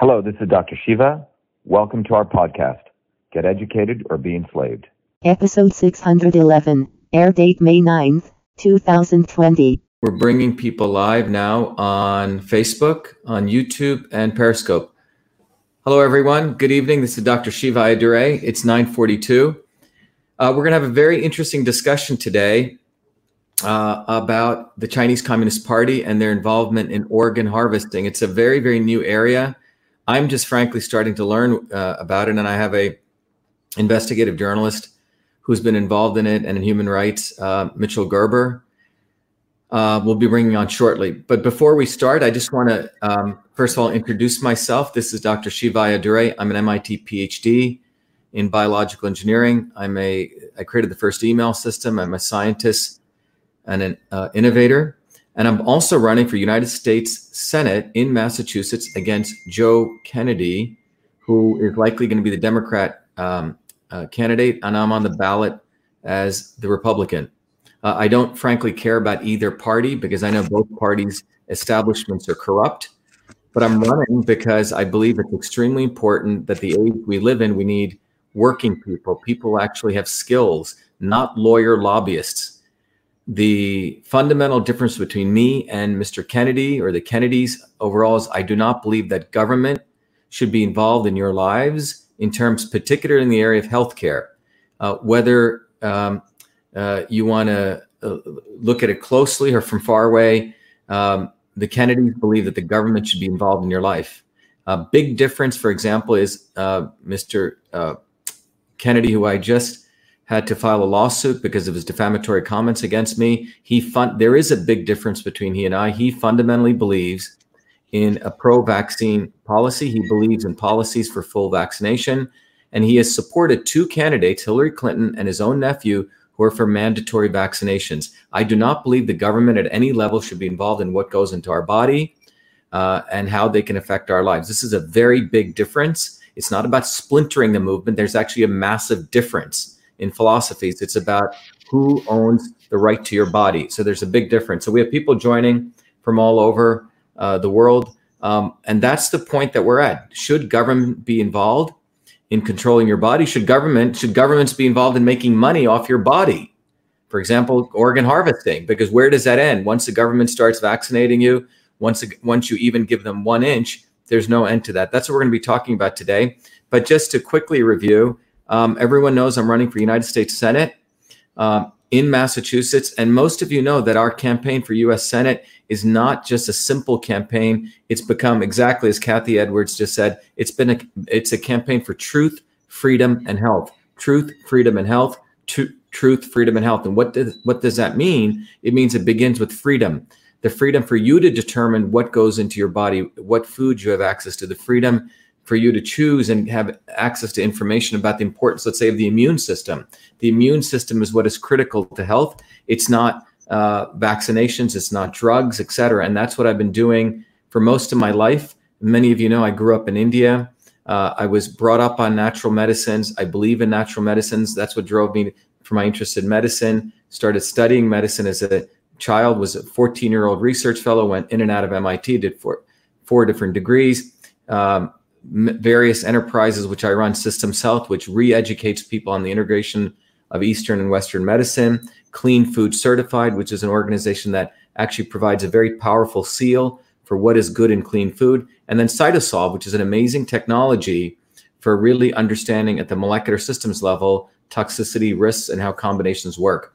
Hello, this is Dr. Shiva. Welcome to our podcast, Get Educated or Be Enslaved. Episode 611, air date May 9th, 2020. We're bringing people live now on Facebook, on YouTube, and Periscope. Hello, everyone. Good evening. This is Dr. Shiva Ayyadurai. It's 942. Uh, we're going to have a very interesting discussion today uh, about the Chinese Communist Party and their involvement in organ harvesting. It's a very, very new area I'm just frankly starting to learn uh, about it, and I have a investigative journalist who's been involved in it and in human rights, uh, Mitchell Gerber. Uh, we'll be bringing on shortly. But before we start, I just want to um, first of all introduce myself. This is Dr. Shiva Ayyadurai. I'm an MIT PhD in biological engineering. I'm a I created the first email system. I'm a scientist and an uh, innovator. And I'm also running for United States Senate in Massachusetts against Joe Kennedy, who is likely going to be the Democrat um, uh, candidate. And I'm on the ballot as the Republican. Uh, I don't frankly care about either party because I know both parties' establishments are corrupt. But I'm running because I believe it's extremely important that the age we live in, we need working people, people actually have skills, not lawyer lobbyists the fundamental difference between me and Mr. Kennedy or the Kennedys overall is I do not believe that government should be involved in your lives in terms, particularly in the area of healthcare. Uh, whether um, uh, you want to uh, look at it closely or from far away, um, the Kennedys believe that the government should be involved in your life. A big difference, for example, is uh, Mr. Uh, Kennedy, who I just had to file a lawsuit because of his defamatory comments against me. He fun- there is a big difference between he and I. He fundamentally believes in a pro-vaccine policy. He believes in policies for full vaccination, and he has supported two candidates, Hillary Clinton and his own nephew, who are for mandatory vaccinations. I do not believe the government at any level should be involved in what goes into our body uh, and how they can affect our lives. This is a very big difference. It's not about splintering the movement. There's actually a massive difference in philosophies. It's about who owns the right to your body. So there's a big difference. So we have people joining from all over uh, the world. Um, and that's the point that we're at. Should government be involved in controlling your body? Should government should governments be involved in making money off your body? For example, organ harvesting. Because where does that end? Once the government starts vaccinating you, once once you even give them one inch, there's no end to that. That's what we're going to be talking about today. But just to quickly review, um, everyone knows I'm running for United States Senate um, in Massachusetts. And most of you know that our campaign for US Senate is not just a simple campaign. It's become exactly as Kathy Edwards just said, it's been a it's a campaign for truth, freedom, and health. Truth, freedom, and health. Tr- truth, freedom, and health. And what does what does that mean? It means it begins with freedom. The freedom for you to determine what goes into your body, what foods you have access to, the freedom for you to choose and have access to information about the importance, let's say, of the immune system. The immune system is what is critical to health. It's not uh, vaccinations, it's not drugs, et cetera. And that's what I've been doing for most of my life. Many of you know I grew up in India. Uh, I was brought up on natural medicines. I believe in natural medicines. That's what drove me for my interest in medicine. Started studying medicine as a child. Was a 14 year old research fellow. Went in and out of MIT. Did four four different degrees. Um, various enterprises which I run, Systems Health, which re-educates people on the integration of Eastern and Western medicine, Clean Food Certified, which is an organization that actually provides a very powerful seal for what is good in clean food, and then CytoSolve, which is an amazing technology for really understanding at the molecular systems level toxicity risks and how combinations work.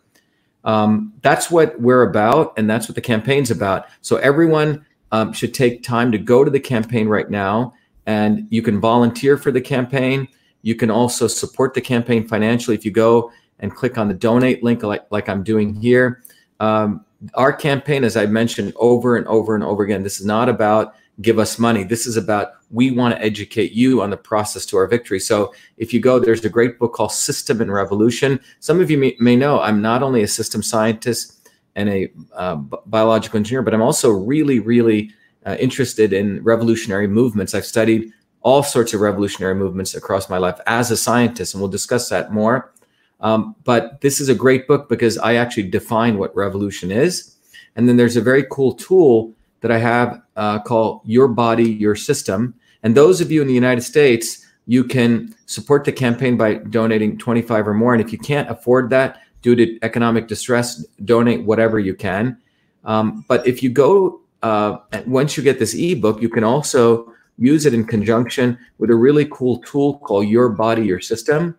Um, that's what we're about, and that's what the campaign's about. So everyone um, should take time to go to the campaign right now and you can volunteer for the campaign. You can also support the campaign financially if you go and click on the donate link, like, like I'm doing here. Um, our campaign, as I mentioned over and over and over again, this is not about give us money. This is about we want to educate you on the process to our victory. So if you go, there's a great book called System and Revolution. Some of you may, may know I'm not only a system scientist and a uh, biological engineer, but I'm also really, really uh, interested in revolutionary movements. I've studied all sorts of revolutionary movements across my life as a scientist, and we'll discuss that more. Um, but this is a great book because I actually define what revolution is. And then there's a very cool tool that I have uh, called Your Body, Your System. And those of you in the United States, you can support the campaign by donating 25 or more. And if you can't afford that due to economic distress, donate whatever you can. Um, but if you go, uh, once you get this ebook, you can also use it in conjunction with a really cool tool called Your Body, Your System,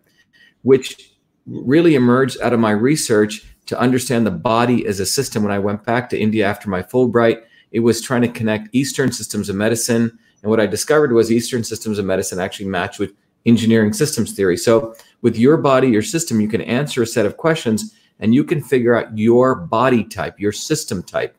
which really emerged out of my research to understand the body as a system. When I went back to India after my Fulbright, it was trying to connect Eastern systems of medicine. And what I discovered was Eastern systems of medicine actually match with engineering systems theory. So, with your body, your system, you can answer a set of questions and you can figure out your body type, your system type.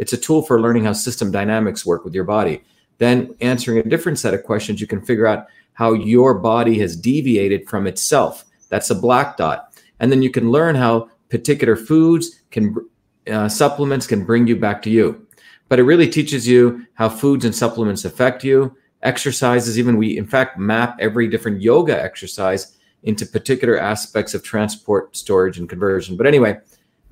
It's a tool for learning how system dynamics work with your body. Then, answering a different set of questions, you can figure out how your body has deviated from itself. That's a black dot. And then you can learn how particular foods can uh, supplements can bring you back to you but it really teaches you how foods and supplements affect you exercises even we in fact map every different yoga exercise into particular aspects of transport storage and conversion but anyway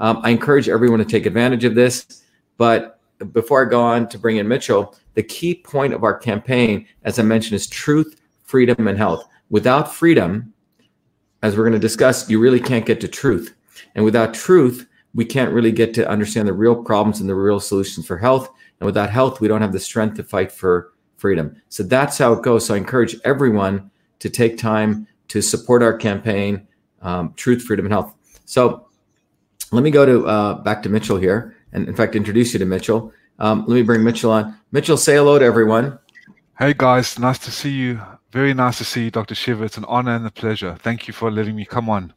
um, i encourage everyone to take advantage of this but before i go on to bring in mitchell the key point of our campaign as i mentioned is truth freedom and health without freedom as we're going to discuss you really can't get to truth and without truth, we can't really get to understand the real problems and the real solutions for health. And without health, we don't have the strength to fight for freedom. So that's how it goes. So I encourage everyone to take time to support our campaign, um, Truth, Freedom, and Health. So let me go to uh, back to Mitchell here, and in fact, introduce you to Mitchell. Um, let me bring Mitchell on. Mitchell, say hello to everyone. Hey guys, nice to see you. Very nice to see you, Dr. Shiva. It's an honor and a pleasure. Thank you for letting me come on.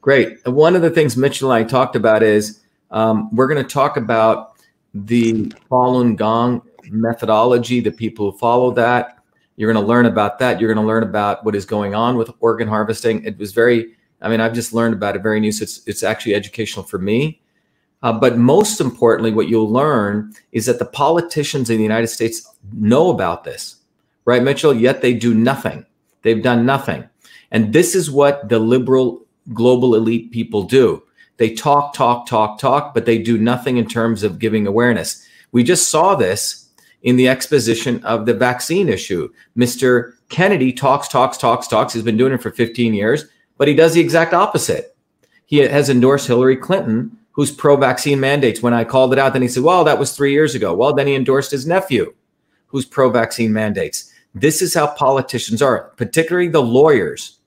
Great. And one of the things Mitchell and I talked about is um, we're going to talk about the Falun Gong methodology, the people who follow that. You're going to learn about that. You're going to learn about what is going on with organ harvesting. It was very, I mean, I've just learned about it very new. So it's, it's actually educational for me. Uh, but most importantly, what you'll learn is that the politicians in the United States know about this, right, Mitchell? Yet they do nothing. They've done nothing. And this is what the liberal global elite people do. They talk, talk, talk, talk, but they do nothing in terms of giving awareness. We just saw this in the exposition of the vaccine issue. Mr. Kennedy talks, talks, talks, talks. He's been doing it for 15 years, but he does the exact opposite. He has endorsed Hillary Clinton, who's pro vaccine mandates. When I called it out, then he said, well, that was three years ago. Well, then he endorsed his nephew, who's pro vaccine mandates. This is how politicians are, particularly the lawyers.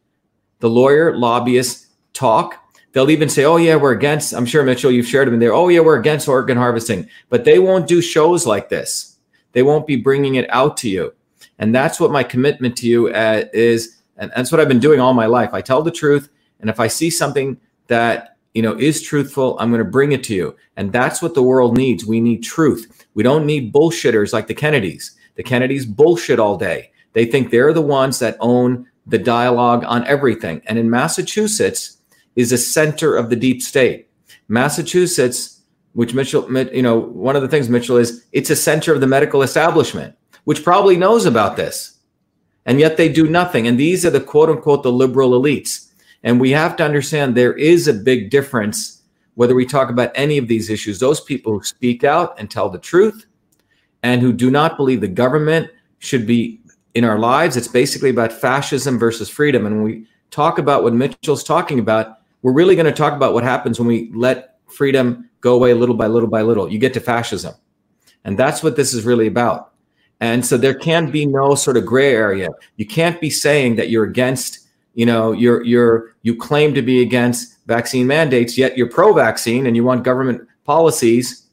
The lawyer, lobbyists, talk. They'll even say, "Oh yeah, we're against." I'm sure Mitchell, you've shared them in there. Oh yeah, we're against organ harvesting, but they won't do shows like this. They won't be bringing it out to you, and that's what my commitment to you uh, is, and that's what I've been doing all my life. I tell the truth, and if I see something that you know is truthful, I'm going to bring it to you, and that's what the world needs. We need truth. We don't need bullshitters like the Kennedys. The Kennedys bullshit all day. They think they're the ones that own the dialogue on everything. And in Massachusetts is a center of the deep state. Massachusetts, which Mitchell, you know, one of the things Mitchell is, it's a center of the medical establishment, which probably knows about this. And yet they do nothing. And these are the quote unquote the liberal elites. And we have to understand there is a big difference whether we talk about any of these issues. Those people who speak out and tell the truth and who do not believe the government should be in our lives. It's basically about fascism versus freedom. And when we talk about what Mitchell's talking about, we're really going to talk about what happens when we let freedom go away little by little by little. You get to fascism. And that's what this is really about. And so there can be no sort of gray area. You can't be saying that you're against, you know, you're you're you claim to be against vaccine mandates, yet you're pro-vaccine and you want government policies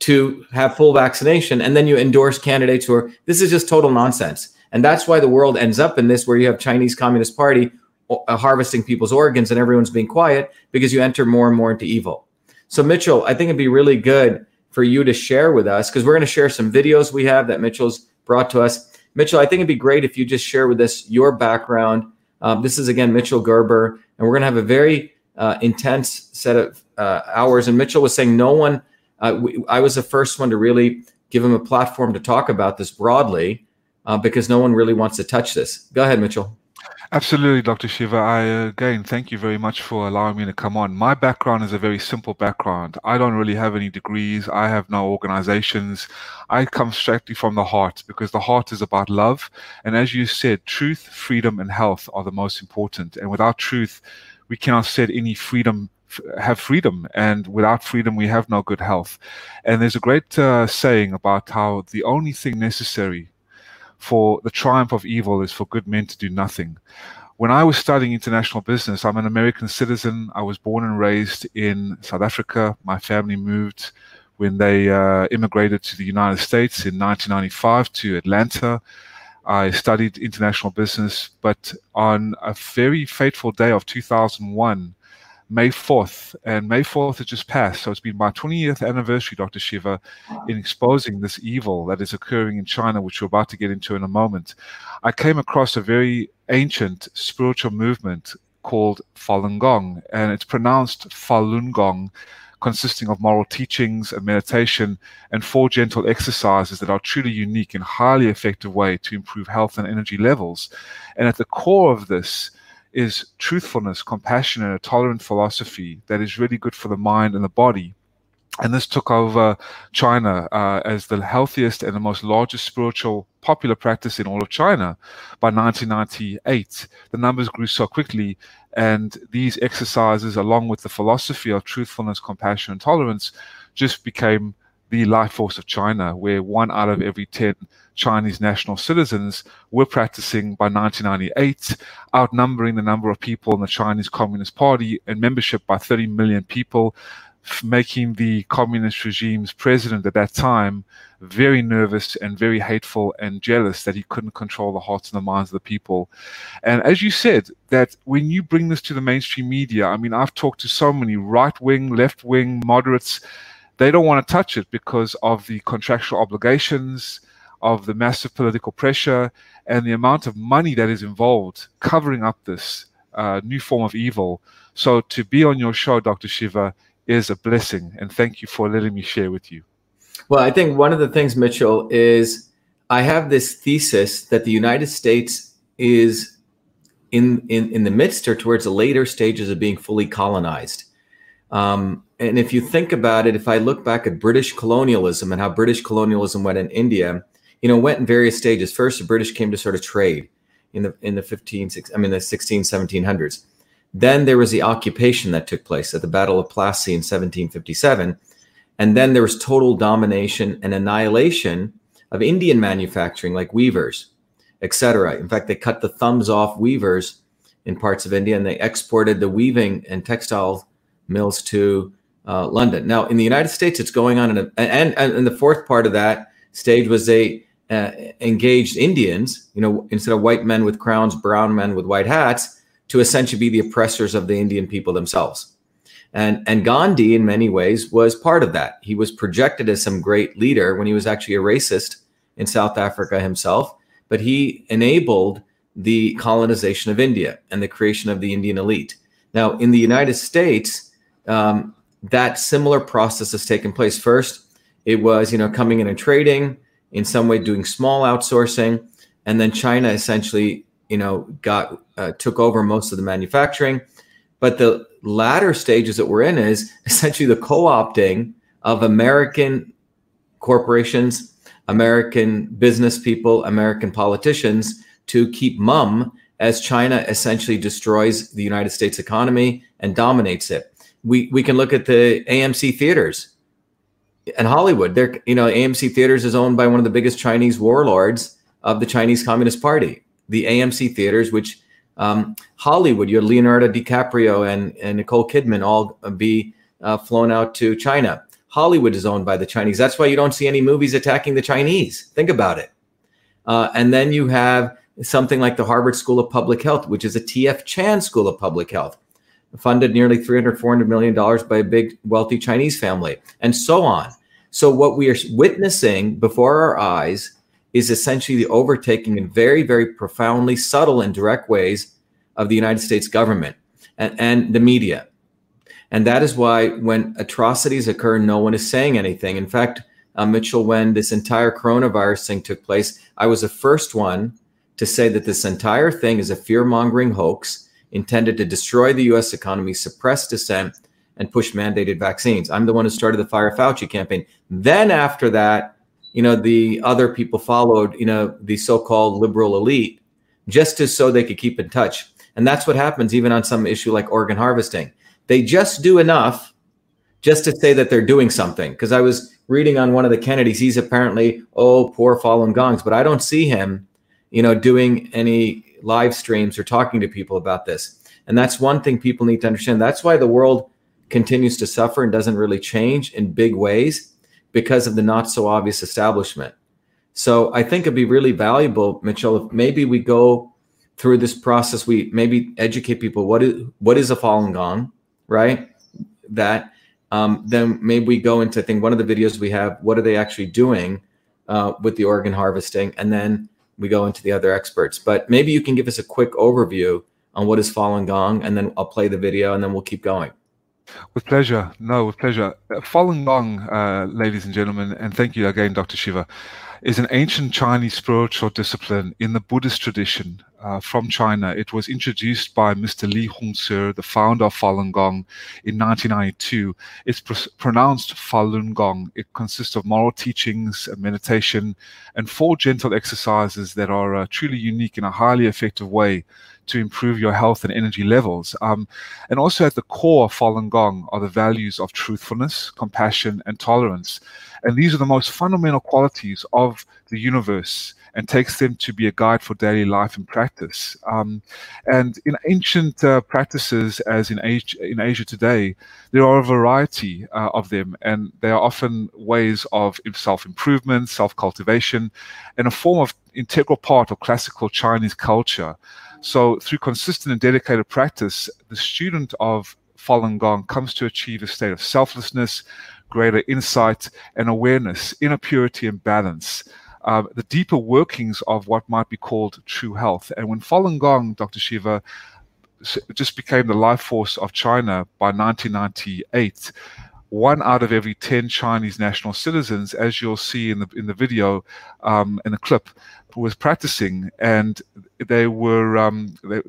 to have full vaccination, and then you endorse candidates who are this is just total nonsense. And that's why the world ends up in this where you have Chinese Communist Party uh, harvesting people's organs and everyone's being quiet because you enter more and more into evil. So, Mitchell, I think it'd be really good for you to share with us because we're going to share some videos we have that Mitchell's brought to us. Mitchell, I think it'd be great if you just share with us your background. Um, this is again Mitchell Gerber, and we're going to have a very uh, intense set of uh, hours. And Mitchell was saying no one, uh, we, I was the first one to really give him a platform to talk about this broadly uh, because no one really wants to touch this. Go ahead, Mitchell. Absolutely, Dr. Shiva. I again thank you very much for allowing me to come on. My background is a very simple background. I don't really have any degrees. I have no organizations. I come strictly from the heart because the heart is about love. And as you said, truth, freedom, and health are the most important. And without truth, we cannot set any freedom have freedom and without freedom we have no good health and there's a great uh, saying about how the only thing necessary for the triumph of evil is for good men to do nothing. When I was studying international business, I'm an American citizen. I was born and raised in South Africa. My family moved when they uh, immigrated to the United States in 1995 to Atlanta. I studied international business, but on a very fateful day of 2001, May 4th, and May 4th has just passed. So it's been my 20th anniversary, Dr. Shiva, in exposing this evil that is occurring in China, which we're about to get into in a moment. I came across a very ancient spiritual movement called Falun Gong, and it's pronounced Falun Gong, consisting of moral teachings and meditation and four gentle exercises that are truly unique and highly effective way to improve health and energy levels. And at the core of this, is truthfulness, compassion, and a tolerant philosophy that is really good for the mind and the body. And this took over China uh, as the healthiest and the most largest spiritual popular practice in all of China by 1998. The numbers grew so quickly, and these exercises, along with the philosophy of truthfulness, compassion, and tolerance, just became the life force of China, where one out of every 10 Chinese national citizens were practicing by 1998, outnumbering the number of people in the Chinese Communist Party and membership by 30 million people, making the communist regime's president at that time very nervous and very hateful and jealous that he couldn't control the hearts and the minds of the people. And as you said, that when you bring this to the mainstream media, I mean, I've talked to so many right wing, left wing, moderates they don't want to touch it because of the contractual obligations, of the massive political pressure, and the amount of money that is involved covering up this uh, new form of evil. So to be on your show, Dr. Shiva, is a blessing. And thank you for letting me share with you. Well, I think one of the things, Mitchell, is I have this thesis that the United States is in, in, in the midst or towards the later stages of being fully colonized. Um, and if you think about it, if I look back at British colonialism and how British colonialism went in India, you know, went in various stages. First, the British came to sort of trade in the in the 15, I mean the 16, 1700s. Then there was the occupation that took place at the Battle of Plassey in 1757. And then there was total domination and annihilation of Indian manufacturing, like weavers, etc. In fact, they cut the thumbs off weavers in parts of India and they exported the weaving and textile mills to uh, London. Now, in the United States, it's going on, a, and, and, and the fourth part of that stage was they uh, engaged Indians, you know, instead of white men with crowns, brown men with white hats, to essentially be the oppressors of the Indian people themselves. And, and Gandhi, in many ways, was part of that. He was projected as some great leader when he was actually a racist in South Africa himself, but he enabled the colonization of India and the creation of the Indian elite. Now, in the United States, um, that similar process has taken place. First, it was you know coming in and trading, in some way doing small outsourcing, and then China essentially you know got uh, took over most of the manufacturing. But the latter stages that we're in is essentially the co-opting of American corporations, American business people, American politicians to keep mum as China essentially destroys the United States economy and dominates it. We we can look at the AMC theaters and Hollywood. They're you know AMC theaters is owned by one of the biggest Chinese warlords of the Chinese Communist Party. The AMC theaters, which um, Hollywood, you had Leonardo DiCaprio and, and Nicole Kidman all be uh, flown out to China. Hollywood is owned by the Chinese. That's why you don't see any movies attacking the Chinese. Think about it. Uh, and then you have something like the Harvard School of Public Health, which is a T.H. Chan School of Public Health funded nearly 300, 400 million dollars by a big wealthy Chinese family, and so on. So what we are witnessing before our eyes is essentially the overtaking in very, very profoundly subtle and direct ways of the United States government and, and the media. And that is why when atrocities occur, no one is saying anything. In fact, uh, Mitchell, when this entire coronavirus thing took place, I was the first one to say that this entire thing is a fear mongering hoax intended to destroy the US economy, suppress dissent, and push mandated vaccines. I'm the one who started the Fire Fauci campaign. Then after that, you know, the other people followed, you know, the so-called liberal elite just to so they could keep in touch. And that's what happens even on some issue like organ harvesting. They just do enough just to say that they're doing something. Because I was reading on one of the Kennedys, he's apparently, oh, poor Falun Gongs, but I don't see him, you know, doing any live streams or talking to people about this. And that's one thing people need to understand. That's why the world continues to suffer and doesn't really change in big ways because of the not so obvious establishment. So I think it'd be really valuable, Mitchell, if maybe we go through this process, we maybe educate people what is what is a Falun Gong, right? That um, then maybe we go into I think one of the videos we have, what are they actually doing uh, with the organ harvesting, and then we go into the other experts. But maybe you can give us a quick overview on what is Falun Gong, and then I'll play the video, and then we'll keep going. With pleasure. No, with pleasure. Uh, Falun Gong, uh, ladies and gentlemen, and thank you again, Dr. Shiva, is an ancient Chinese spiritual discipline in the Buddhist tradition uh, from China. It was introduced by Mr. Li Hongzhi, the founder of Falun Gong, in 1992. It's pr- pronounced Falun Gong. It consists of moral teachings, meditation, and four gentle exercises that are uh, truly unique in a highly effective way to improve your health and energy levels. Um, and also at the core of Falun Gong are the values of truthfulness, compassion, and tolerance. And these are the most fundamental qualities of the universe and takes them to be a guide for daily life and practice. Um, and in ancient uh, practices, as in Asia, in Asia today, there are a variety uh, of them, and they are often ways of self improvement, self cultivation, and a form of integral part of classical Chinese culture. So, through consistent and dedicated practice, the student of Falun Gong comes to achieve a state of selflessness, greater insight and awareness, inner purity and balance. Uh, the deeper workings of what might be called true health. And when Falun Gong, Dr. Shiva, just became the life force of China by 1998, one out of every 10 Chinese national citizens, as you'll see in the in the video, um, in the clip, was practicing, and they were um, the,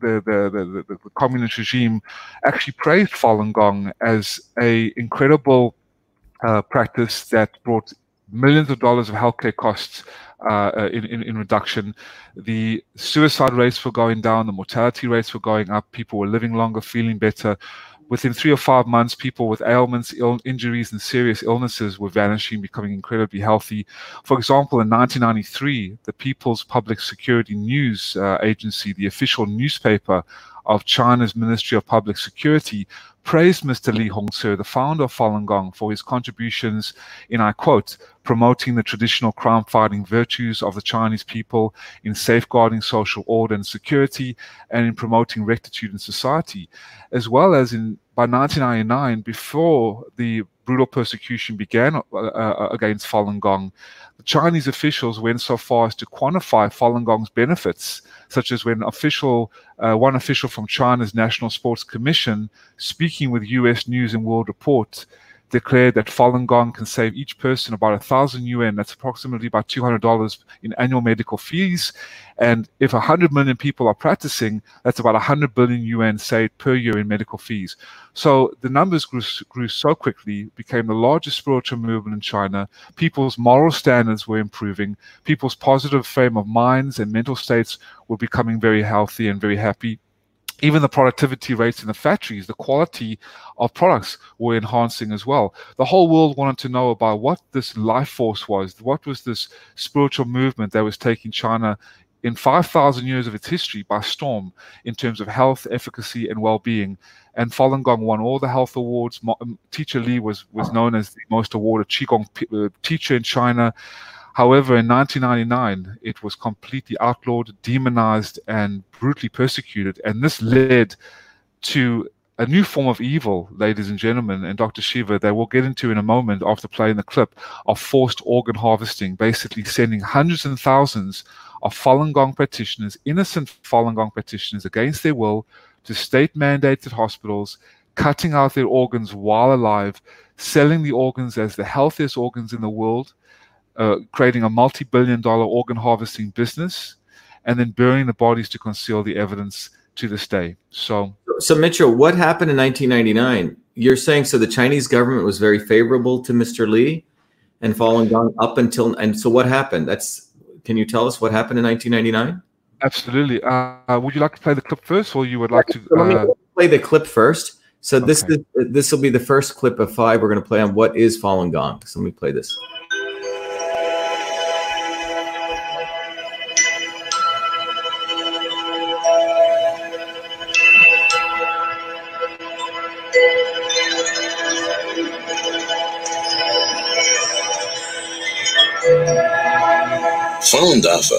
the, the, the, communist regime actually praised Falun Gong as a incredible uh, practice that brought millions of dollars of healthcare costs uh, uh, in, in, in, reduction. The suicide rates were going down, the mortality rates were going up, people were living longer, feeling better. Within three or five months, people with ailments, Ill, injuries, and serious illnesses were vanishing, becoming incredibly healthy. For example, in 1993, the People's Public Security News uh, Agency, the official newspaper of China's Ministry of Public Security, praised Mr. Li Hongzhi, the founder of Falun Gong, for his contributions in, I quote, promoting the traditional crime fighting virtues of the Chinese people, in safeguarding social order and security, and in promoting rectitude in society, as well as in by 1999, before the brutal persecution began uh, uh, against Falun Gong, the Chinese officials went so far as to quantify Falun Gong's benefits, such as when official, uh, one official from China's National Sports Commission, speaking with U.S. News and World Report, declared that Falun Gong can save each person about a thousand yuan. That's approximately about two hundred dollars in annual medical fees. And if hundred million people are practicing, that's about hundred billion yuan saved per year in medical fees. So the numbers grew, grew so quickly, became the largest spiritual movement in China. People's moral standards were improving. People's positive frame of minds and mental states were becoming very healthy and very happy even the productivity rates in the factories, the quality of products were enhancing as well. The whole world wanted to know about what this life force was, what was this spiritual movement that was taking China in 5,000 years of its history by storm in terms of health, efficacy, and well-being. And Falun Gong won all the health awards. Um, teacher Li was was known as the most awarded Qigong uh, teacher in China. However, in 1999, it was completely outlawed, demonized, and brutally persecuted. And this led to a new form of evil, ladies and gentlemen, and Dr. Shiva, that we'll get into in a moment after playing the clip of forced organ harvesting, basically sending hundreds and thousands of Falun Gong practitioners, innocent Falun Gong practitioners, against their will to state mandated hospitals, cutting out their organs while alive, selling the organs as the healthiest organs in the world, uh, creating a multi billion dollar organ harvesting business. and then burning the bodies to conceal the evidence to this day. So, so Mitchell, what happened in 1999? You're saying so the Chinese government was very favorable to Mr. Li and Falun Gong up until and so what happened? That's can you tell us what happened in 1999? Absolutely. Uh, would you like to play the clip first, or you would like to so let me uh, play the clip first? So this okay. is this will be the first clip of five we're going to play on what is Falun Gong. So let me play this. Falun Dafa,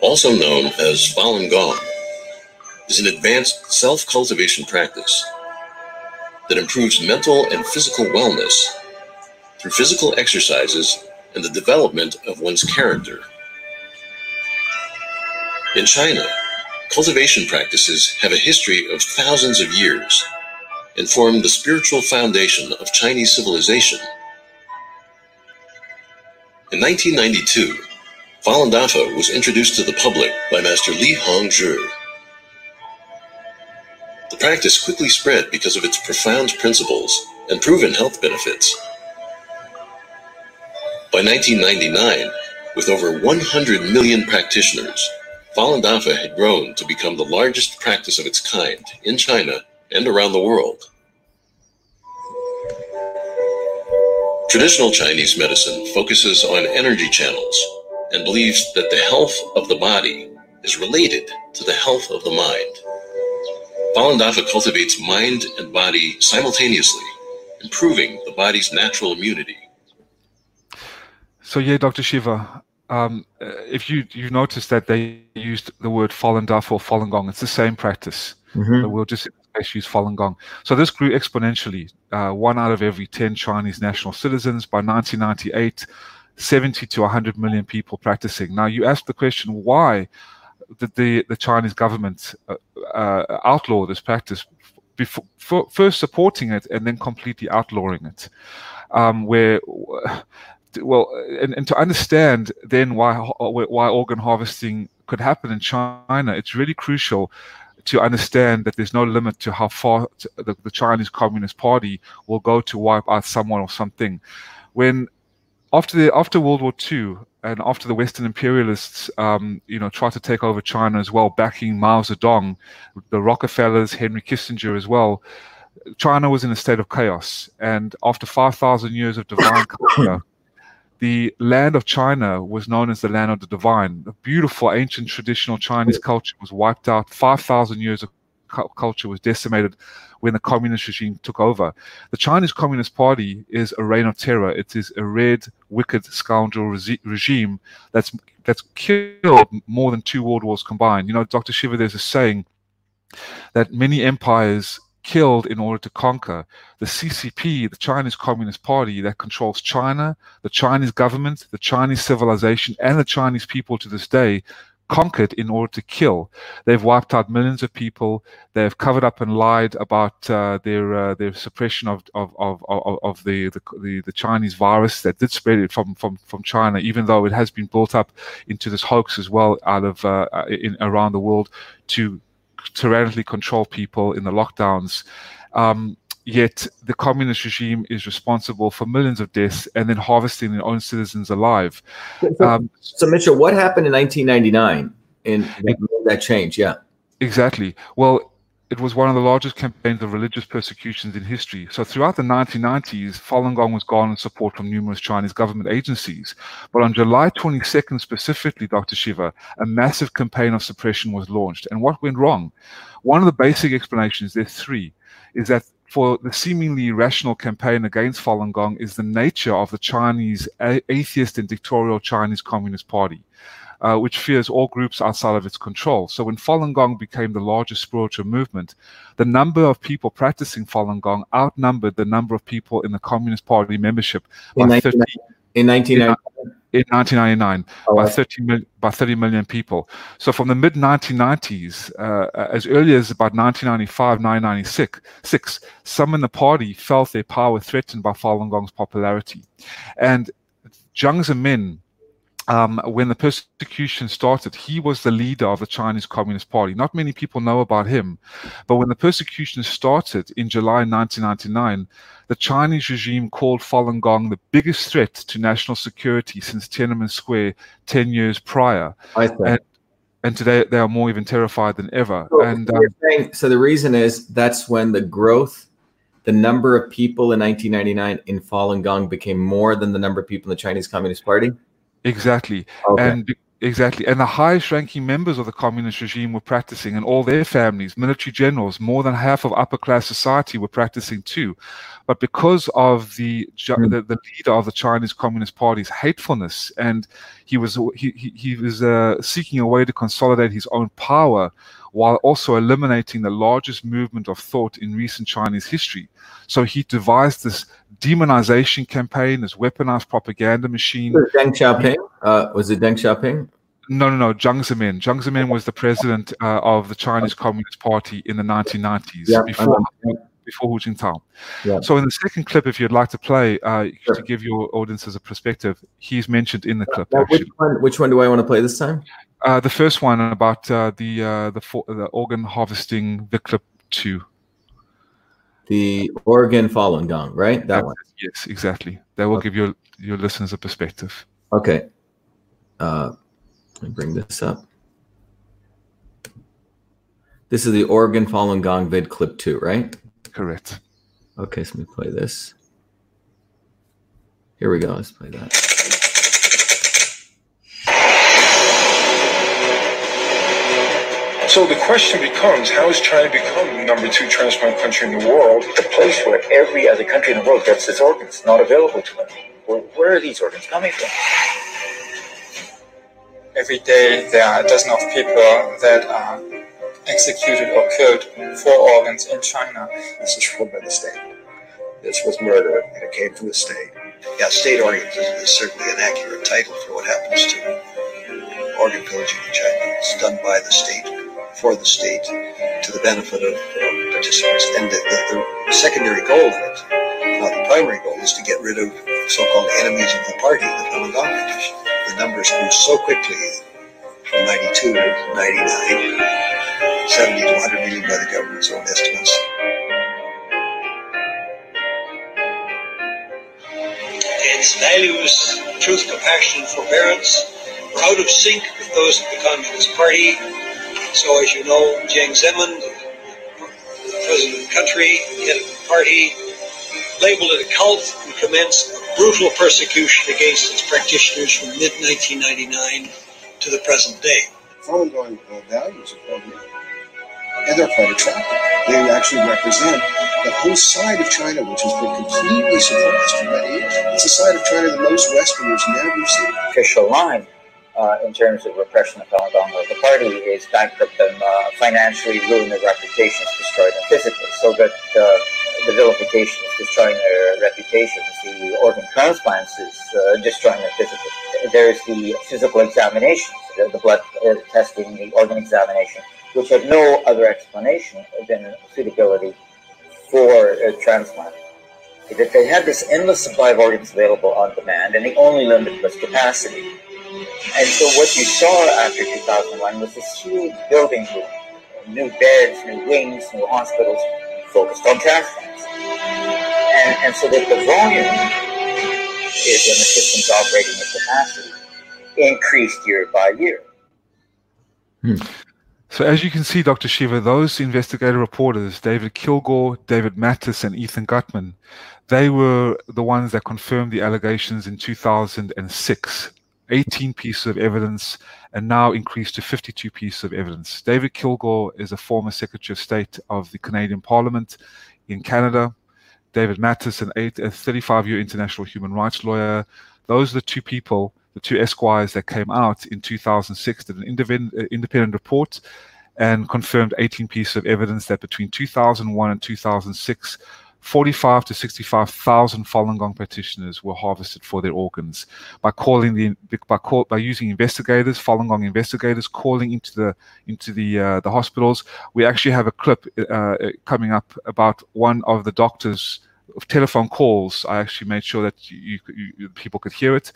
also known as Falun Gong, is an advanced self cultivation practice that improves mental and physical wellness through physical exercises and the development of one's character. In China, cultivation practices have a history of thousands of years and form the spiritual foundation of Chinese civilization. In 1992, Falun Dafa was introduced to the public by Master Li Hongzhi. The practice quickly spread because of its profound principles and proven health benefits. By 1999, with over 100 million practitioners, Falun Dafa had grown to become the largest practice of its kind in China and around the world. Traditional Chinese medicine focuses on energy channels and believes that the health of the body is related to the health of the mind. Falun Dafa cultivates mind and body simultaneously, improving the body's natural immunity. So, yeah, Dr. Shiva, um, if you you noticed that they used the word Falun Dafa or Falun Gong, it's the same practice. Mm-hmm. we'll just use Falun Gong. So this grew exponentially. Uh, one out of every 10 Chinese national citizens by 1998 70 to 100 million people practicing. Now, you ask the question, why did the, the Chinese government uh, uh, outlaw this practice, before, for, first supporting it and then completely outlawing it? Um, where, well, and, and to understand then why, why organ harvesting could happen in China, it's really crucial to understand that there's no limit to how far the, the, Chinese Communist Party will go to wipe out someone or something. When after the after World War II and after the Western imperialists, um, you know, tried to take over China as well, backing Mao Zedong, the Rockefellers, Henry Kissinger as well. China was in a state of chaos, and after five thousand years of divine culture, the land of China was known as the land of the divine. The beautiful ancient traditional Chinese culture was wiped out. Five thousand years of culture was decimated when the communist regime took over. The Chinese Communist Party is a reign of terror. It is a red, wicked, scoundrel re- regime that's that's killed more than two world wars combined. You know, Dr. Shiva, there's a saying that many empires killed in order to conquer. The CCP, the Chinese Communist Party that controls China, the Chinese government, the Chinese civilization, and the Chinese people to this day conquered in order to kill. They've wiped out millions of people. They've covered up and lied about uh, their uh, their suppression of of of, of, of the, the, the Chinese virus that did spread it from from from China, even though it has been built up into this hoax as well out of uh, in around the world to tyrannically control people in the lockdowns. Um, yet the communist regime is responsible for millions of deaths and then harvesting their own citizens alive. So, um, so Mitchell, what happened in 1999 in that, that change? Yeah, exactly. Well, it was one of the largest campaigns of religious persecutions in history. So throughout the 1990s, Falun Gong was garnered support from numerous Chinese government agencies. But on July 22nd, specifically, Dr. Shiva, a massive campaign of suppression was launched. And what went wrong? One of the basic explanations, there's three, is that for the seemingly irrational campaign against Falun Gong is the nature of the Chinese atheist and dictatorial Chinese Communist Party. Uh, which fears all groups outside of its control. So when Falun Gong became the largest spiritual movement, the number of people practicing Falun Gong outnumbered the number of people in the Communist Party membership in by 30, in 1999 in 1999 oh, by 30 mil, by 30 million people. So from the mid 1990s, uh, as early as about 1995, 1996, some in the party felt their power threatened by Falun Gong's popularity, and Jiang Zemin um, when the persecution started, he was the leader of the Chinese Communist Party. Not many people know about him, but when the persecution started in July 1999, the Chinese regime called Falun Gong the biggest threat to national security since Tiananmen Square 10 years prior. And, and today they are more even terrified than ever. So, and um, saying, so the reason is that's when the growth the number of people in 1999 in Falun Gong became more than the number of people in the Chinese Communist Party. Exactly. Okay. And exactly. And the highest ranking members of the communist regime were practicing, and all their families, military generals, more than half of upper class society were practicing too. But because of the mm. the, the, leader of the Chinese Communist Party's hatefulness, and he was he he, he was uh, seeking a way to consolidate his own power while also eliminating the largest movement of thought in recent Chinese history. So he devised this demonization campaign, this weaponized propaganda machine. Deng Xiaoping? Uh, was it Deng Xiaoping? No, no, no. Jiang Zemin. Jiang Zemin was the president uh, of the Chinese Communist Party in the 1990s yeah, before, before Hu Jintao. Yeah. So in the second clip, if you'd like to play uh, sure. to give your audiences a perspective, he's mentioned in the clip. which, one, which one do I want to play this time? Uh, the first one about uh, the uh, the for, the organ harvesting, the clip two. The Oregon Falun Gong, right? That one. Yes, exactly. That will okay. give your your listeners a perspective. Okay. Uh, let me bring this up. This is the Oregon Falun Gong vid clip two, right? Correct. Okay, so let me play this. Here we go. Let's play that. So the question becomes, how has China become the number two transplant country in the world? The place where every other country in the world gets its organs not available to them. Where, where are these organs coming from? Every day there are a dozen of people that are executed or killed for organs in China. This is run by the state. This was murder, and it came from the state. Yeah, state organs is, is certainly an accurate title for what happens to organ pillaging in China. It's done by the state for the state to the benefit of, of participants. And the, the, the, secondary goal of it, not the primary goal, is to get rid of so-called enemies of the party, the Gong tradition. The numbers grew so quickly from 92 to 99, 70 to 100 million by the government's own estimates. Its values, truth, compassion, forbearance, were out of sync with those of the Communist Party so, as you know, Jiang Zemin, the president of the country, head of the party, labeled it a cult and commenced brutal persecution against its practitioners from mid 1999 to the present day. Falun Gong uh, values are quite and they're quite attractive. They actually represent the whole side of China, which has been completely suppressed for many years. It's a side of China that most Westerners never see. Official line uh, in terms of repression of Falun Gong. The party is bankrupt them, uh, financially ruin their reputations, destroy them physically. So that uh, the vilification is destroying their reputations. The organ transplants is uh, destroying their physically. There's the physical examinations, the, the blood uh, testing, the organ examination, which have no other explanation than suitability for a transplant that they had this endless supply of organs available on demand, and the only limit was capacity. And so what you saw after 2001 was this huge building boom, new beds, new wings, new hospitals focused on transplants. And, and so that the volume is when the system's operating at capacity increased year by year. Hmm. So as you can see, Dr. Shiva, those investigative reporters, David Kilgour, David Matas, and Ethan Gutmann, they were the ones that confirmed the allegations in 2006 18 pieces of evidence and now increased to 52 pieces of evidence. David Kilgour is a former Secretary of State of the Canadian Parliament in Canada. David Matas, an 35 year international human rights lawyer. Those are the two people, the two esquires that came out in 2006, did an uh, independent report and confirmed 18 pieces of evidence that between 2001 and 2006, 45 to 65,000 Falun Gong practitioners were harvested for their organs by calling the by call, by using investigators, Falun Gong investigators, calling into the into the uh, the hospitals. We actually have a clip uh, coming up about one of the doctors telephone calls. I actually made sure that you, you, people could hear it,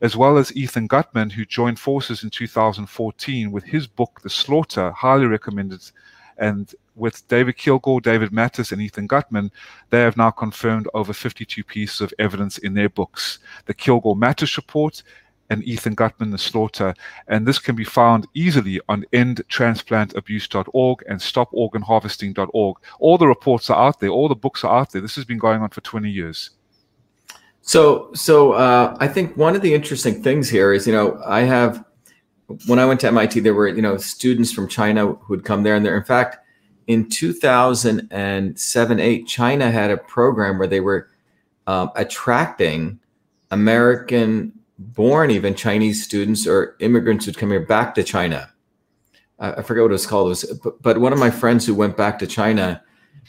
as well as Ethan Gutmann, who joined forces in 2014 with his book, The Slaughter, highly recommended. And with David Kilgour, David Matas, and Ethan Gutmann, they have now confirmed over 52 pieces of evidence in their books. The Kilgour Matas report and Ethan Gutmann, The Slaughter. And this can be found easily on endtransplantabuse.org and stoporganharvesting.org. All the reports are out there, all the books are out there. This has been going on for 20 years. So, so uh, I think one of the interesting things here is, you know, I have when I went to MIT, there were you know students from China who'd come there, and there, in fact, in 2007, eight, China had a program where they were um, attracting American born even Chinese students or immigrants who'd come here back to China. I forget what it was called. It was, but, but, one of my friends who went back to China,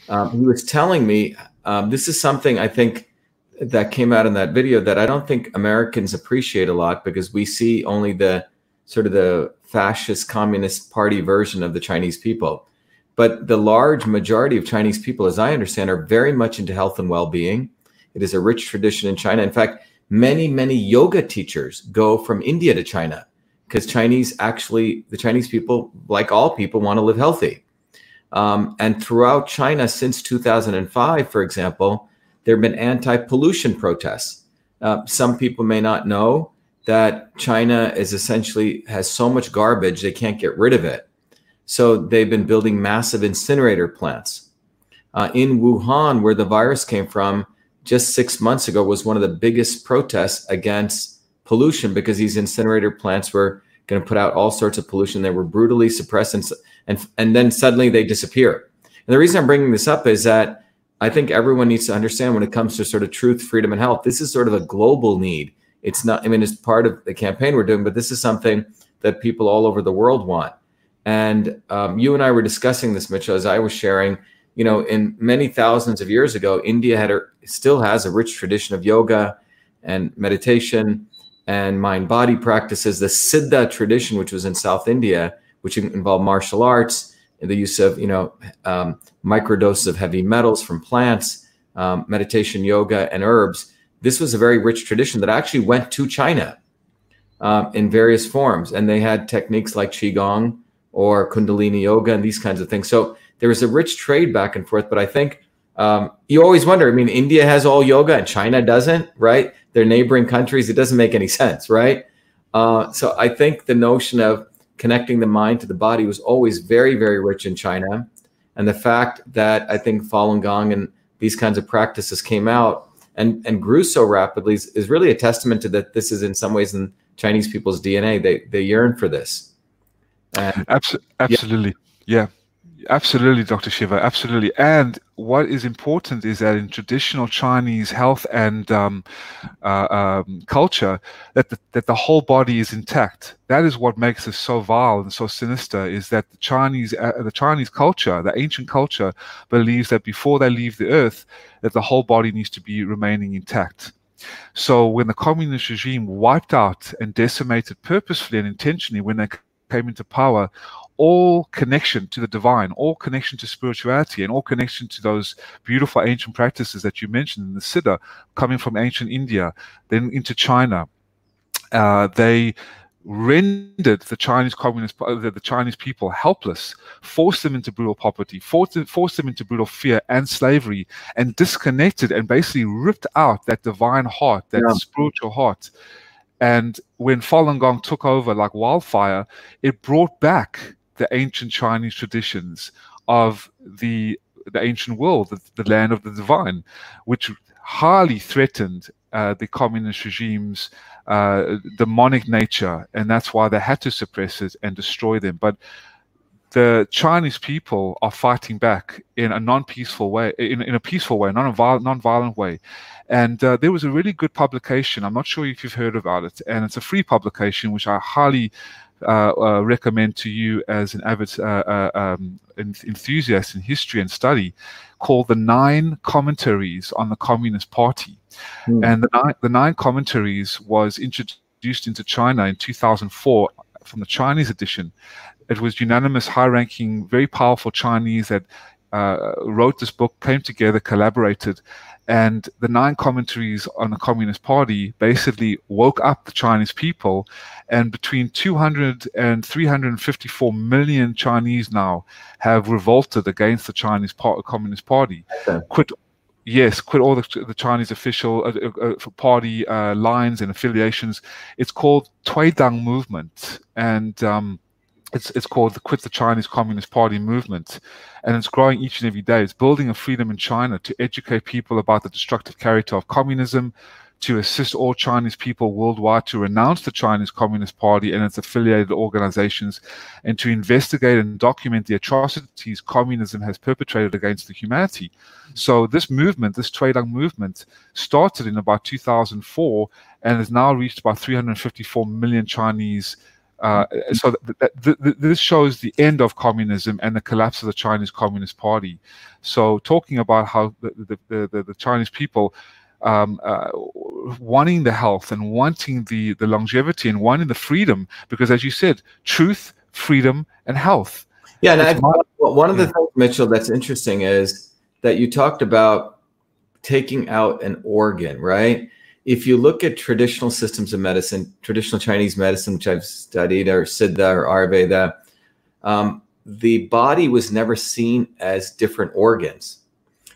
um, he was telling me um, this is something I think that came out in that video that I don't think Americans appreciate a lot because we see only the sort of the fascist communist party version of the Chinese people. But the large majority of Chinese people, as I understand, are very much into health and well being. It is a rich tradition in China. In fact, many, many yoga teachers go from India to China because Chinese actually, the Chinese people, like all people, want to live healthy. Um, and throughout China since 2005, for example, there have been anti pollution protests. Uh, some people may not know that China is essentially has so much garbage they can't get rid of it. So they've been building massive incinerator plants. Uh, in Wuhan, where the virus came from, just six months ago was one of the biggest protests against pollution because these incinerator plants were going to put out all sorts of pollution. They were brutally suppressed, and, and and then suddenly they disappear. And the reason I'm bringing this up is that I think everyone needs to understand when it comes to sort of truth, freedom, and health. This is sort of a global need. It's not. I mean, it's part of the campaign we're doing, but this is something that people all over the world want. And um, you and I were discussing this, Mitchell, as I was sharing you know, in many thousands of years ago, India had a, still has a rich tradition of yoga and meditation and mind body practices. The Siddha tradition, which was in South India, which involved martial arts the use of, you know, um, microdoses of heavy metals from plants, um, meditation, yoga, and herbs. This was a very rich tradition that actually went to China um, in various forms. And they had techniques like Qigong or Kundalini yoga and these kinds of things. So there was a rich trade back and forth. But I think um, you always wonder. I mean, India has all yoga and China doesn't, right? They're neighboring countries. It doesn't make any sense, right? Uh, so I think the notion of connecting the mind to the body was always very, very rich in China. And the fact that I think Falun Gong and these kinds of practices came out and, and grew so rapidly is, is really a testament to that this is in some ways in Chinese people's DNA. They, they yearn for this. And, absolutely. yeah. yeah. Absolutely, Dr. Shiva, absolutely. And what is important is that in traditional Chinese health and um, uh, um, culture, that the, that the whole body is intact. That is what makes us so vile and so sinister. Is that the Chinese uh, the Chinese culture, the ancient culture, believes that before they leave the earth, that the whole body needs to be remaining intact. So when the communist regime wiped out and decimated purposefully and intentionally when they came into power all connection to the divine, all connection to spirituality, and all connection to those beautiful ancient practices that you mentioned in the Siddha, coming from ancient India, then into China. Uh, they rendered the Chinese communist, uh, the, the, Chinese people helpless, forced them into brutal poverty, forced, forced them into brutal fear and slavery, and disconnected and basically ripped out that divine heart, that yeah. spiritual heart. And when Falun Gong took over like wildfire, it brought back the ancient Chinese traditions of the the ancient world, the, the land of the divine, which highly threatened uh, the communist regime's uh, demonic nature, and that's why they had to suppress it and destroy them. But the Chinese people are fighting back in a non-peaceful way, in, in a peaceful way, not a violent, non-violent way. And uh, there was a really good publication. I'm not sure if you've heard about it, and it's a free publication which I highly uh, uh, recommend to you as an avid uh, um, enthusiast in history and study called the Nine Commentaries on the Communist Party. Mm. And the nine, the nine commentaries was introduced into China in 2004 from the Chinese edition. It was unanimous, high ranking, very powerful Chinese that uh, wrote this book, came together, collaborated, and the nine commentaries on the Communist Party basically woke up the Chinese people. And between 200 and 354 million Chinese now have revolted against the Chinese Communist Party. Okay. Quit yes, quit all the, the Chinese official uh, uh, uh party uh, lines and affiliations. It's called Tuidang movement, and um, it's it's called the Quit the Chinese Communist Party movement, and it's growing each and every day. It's building a freedom in China to educate people about the destructive character of communism, to assist all Chinese people worldwide to renounce the Chinese Communist Party and its affiliated organizations, and to investigate and document the atrocities communism has perpetrated against the humanity. So this movement, this Tuidang movement, started in about 2004 and has now reached about 354 million Chinese uh, so th- th- th- this shows the end of communism and the collapse of the Chinese Communist Party. So talking about how the, the, the, the Chinese people um, uh, wanting the health and wanting the, the longevity and wanting the freedom, because as you said, truth, freedom, and health. Yeah, and one of the things, Mitchell, that's interesting is that you talked about taking out an organ, right? If you look at traditional systems of medicine, traditional Chinese medicine, which I've studied, or Siddha or Ayurveda, um, the body was never seen as different organs.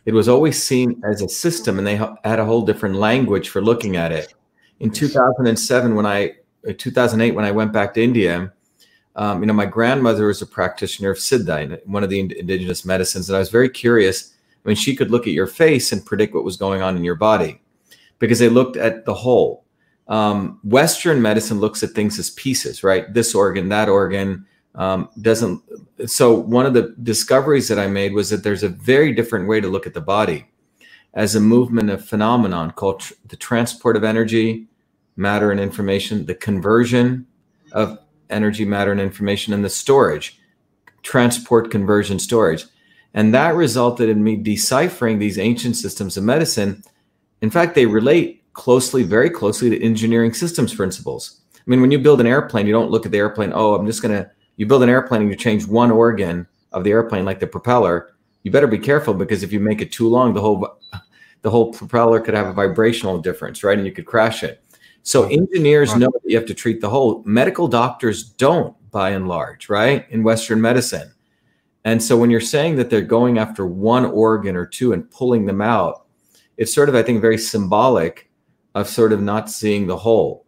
It was always seen as a system, and they had a whole different language for looking at it. In 2007, when I, uh, 2008, when I went back to India, um, you know, my grandmother was a practitioner of Siddha, one of the indigenous medicines, and I was very curious. I mean, she could look at your face and predict what was going on in your body because they looked at the whole. Um, Western medicine looks at things as pieces, right? This organ, that organ um, doesn't. So, one of the discoveries that I made was that there's a very different way to look at the body as a movement of phenomenon called tr- the transport of energy, matter, and information, the conversion of energy, matter, and information, and the storage, transport, conversion, storage. And that resulted in me deciphering these ancient systems of medicine in fact, they relate closely, very closely to engineering systems principles. I mean, when you build an airplane, you don't look at the airplane, oh, I'm just going to, you build an airplane and you change one organ of the airplane, like the propeller. You better be careful because if you make it too long, the whole, the whole propeller could have a vibrational difference, right? And you could crash it. So engineers know that you have to treat the whole. Medical doctors don't, by and large, right? In Western medicine. And so when you're saying that they're going after one organ or two and pulling them out, it's sort of I think very symbolic of sort of not seeing the whole.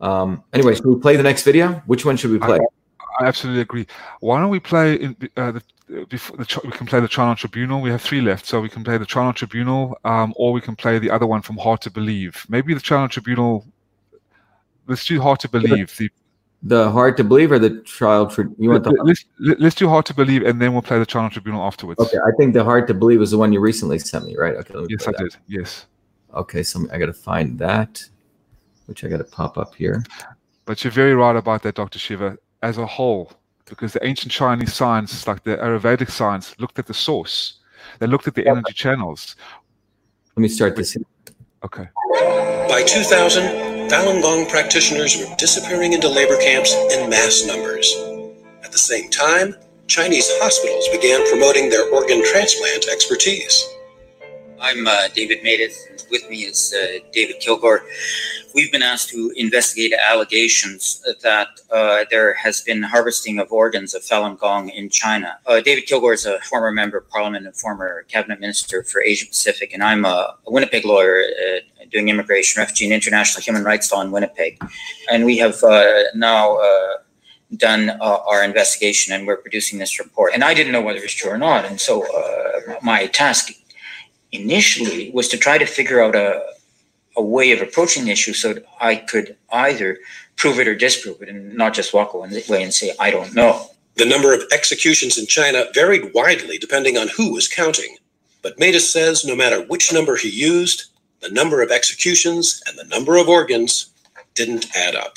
Um, anyway, should we play the next video? Which one should we play? I, I absolutely agree. Why don't we play in, uh, the, before the, we can play the China Tribunal. We have three left, so we can play the China Tribunal, um, or we can play the other one from Hard to Believe. Maybe the China Tribunal. Let's do Hard to Believe. The the hard to believe or the trial for you want the let's, let's do hard to believe and then we'll play the china tribunal afterwards. Okay i think the hard to believe was the one you recently sent me right? Okay yes i that. did. Yes. Okay so i gotta find that which i gotta pop up here. But you're very right about that dr shiva as a whole because the ancient chinese science like the ayurvedic science looked at the source. They looked at the energy channels. Let me start this. Okay. By 2000 Falun Gong practitioners were disappearing into labor camps in mass numbers. At the same time, Chinese hospitals began promoting their organ transplant expertise. I'm uh, David Matas. With me is uh, David Kilgour. We've been asked to investigate allegations that uh, there has been harvesting of organs of Falun Gong in China. Uh, David Kilgour is a former member of parliament and former cabinet minister for Asia Pacific, and I'm a, a Winnipeg lawyer uh, doing immigration, refugee, and international human rights law in Winnipeg. And we have uh, now uh, done uh, our investigation and we're producing this report. And I didn't know whether it was true or not. And so my task initially was to try to figure out a, a way of approaching the issue so that I could either prove it or disprove it and not just walk away and say, I don't know. The number of executions in China varied widely depending on who was counting. But Matas says no matter which number he used, the number of executions and the number of organs didn't add up.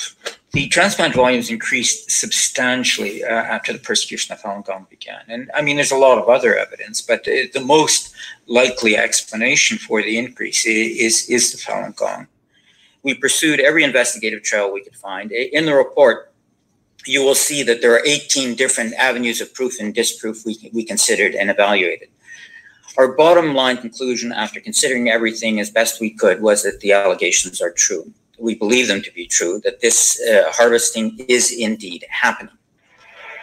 The transplant volumes increased substantially uh, after the persecution of Falun Gong began. And I mean, there's a lot of other evidence, but the, the most likely explanation for the increase is, is the Falun Gong. We pursued every investigative trail we could find. In the report, you will see that there are 18 different avenues of proof and disproof we, we considered and evaluated. Our bottom line conclusion, after considering everything as best we could, was that the allegations are true. We believe them to be true, that this uh, harvesting is indeed happening.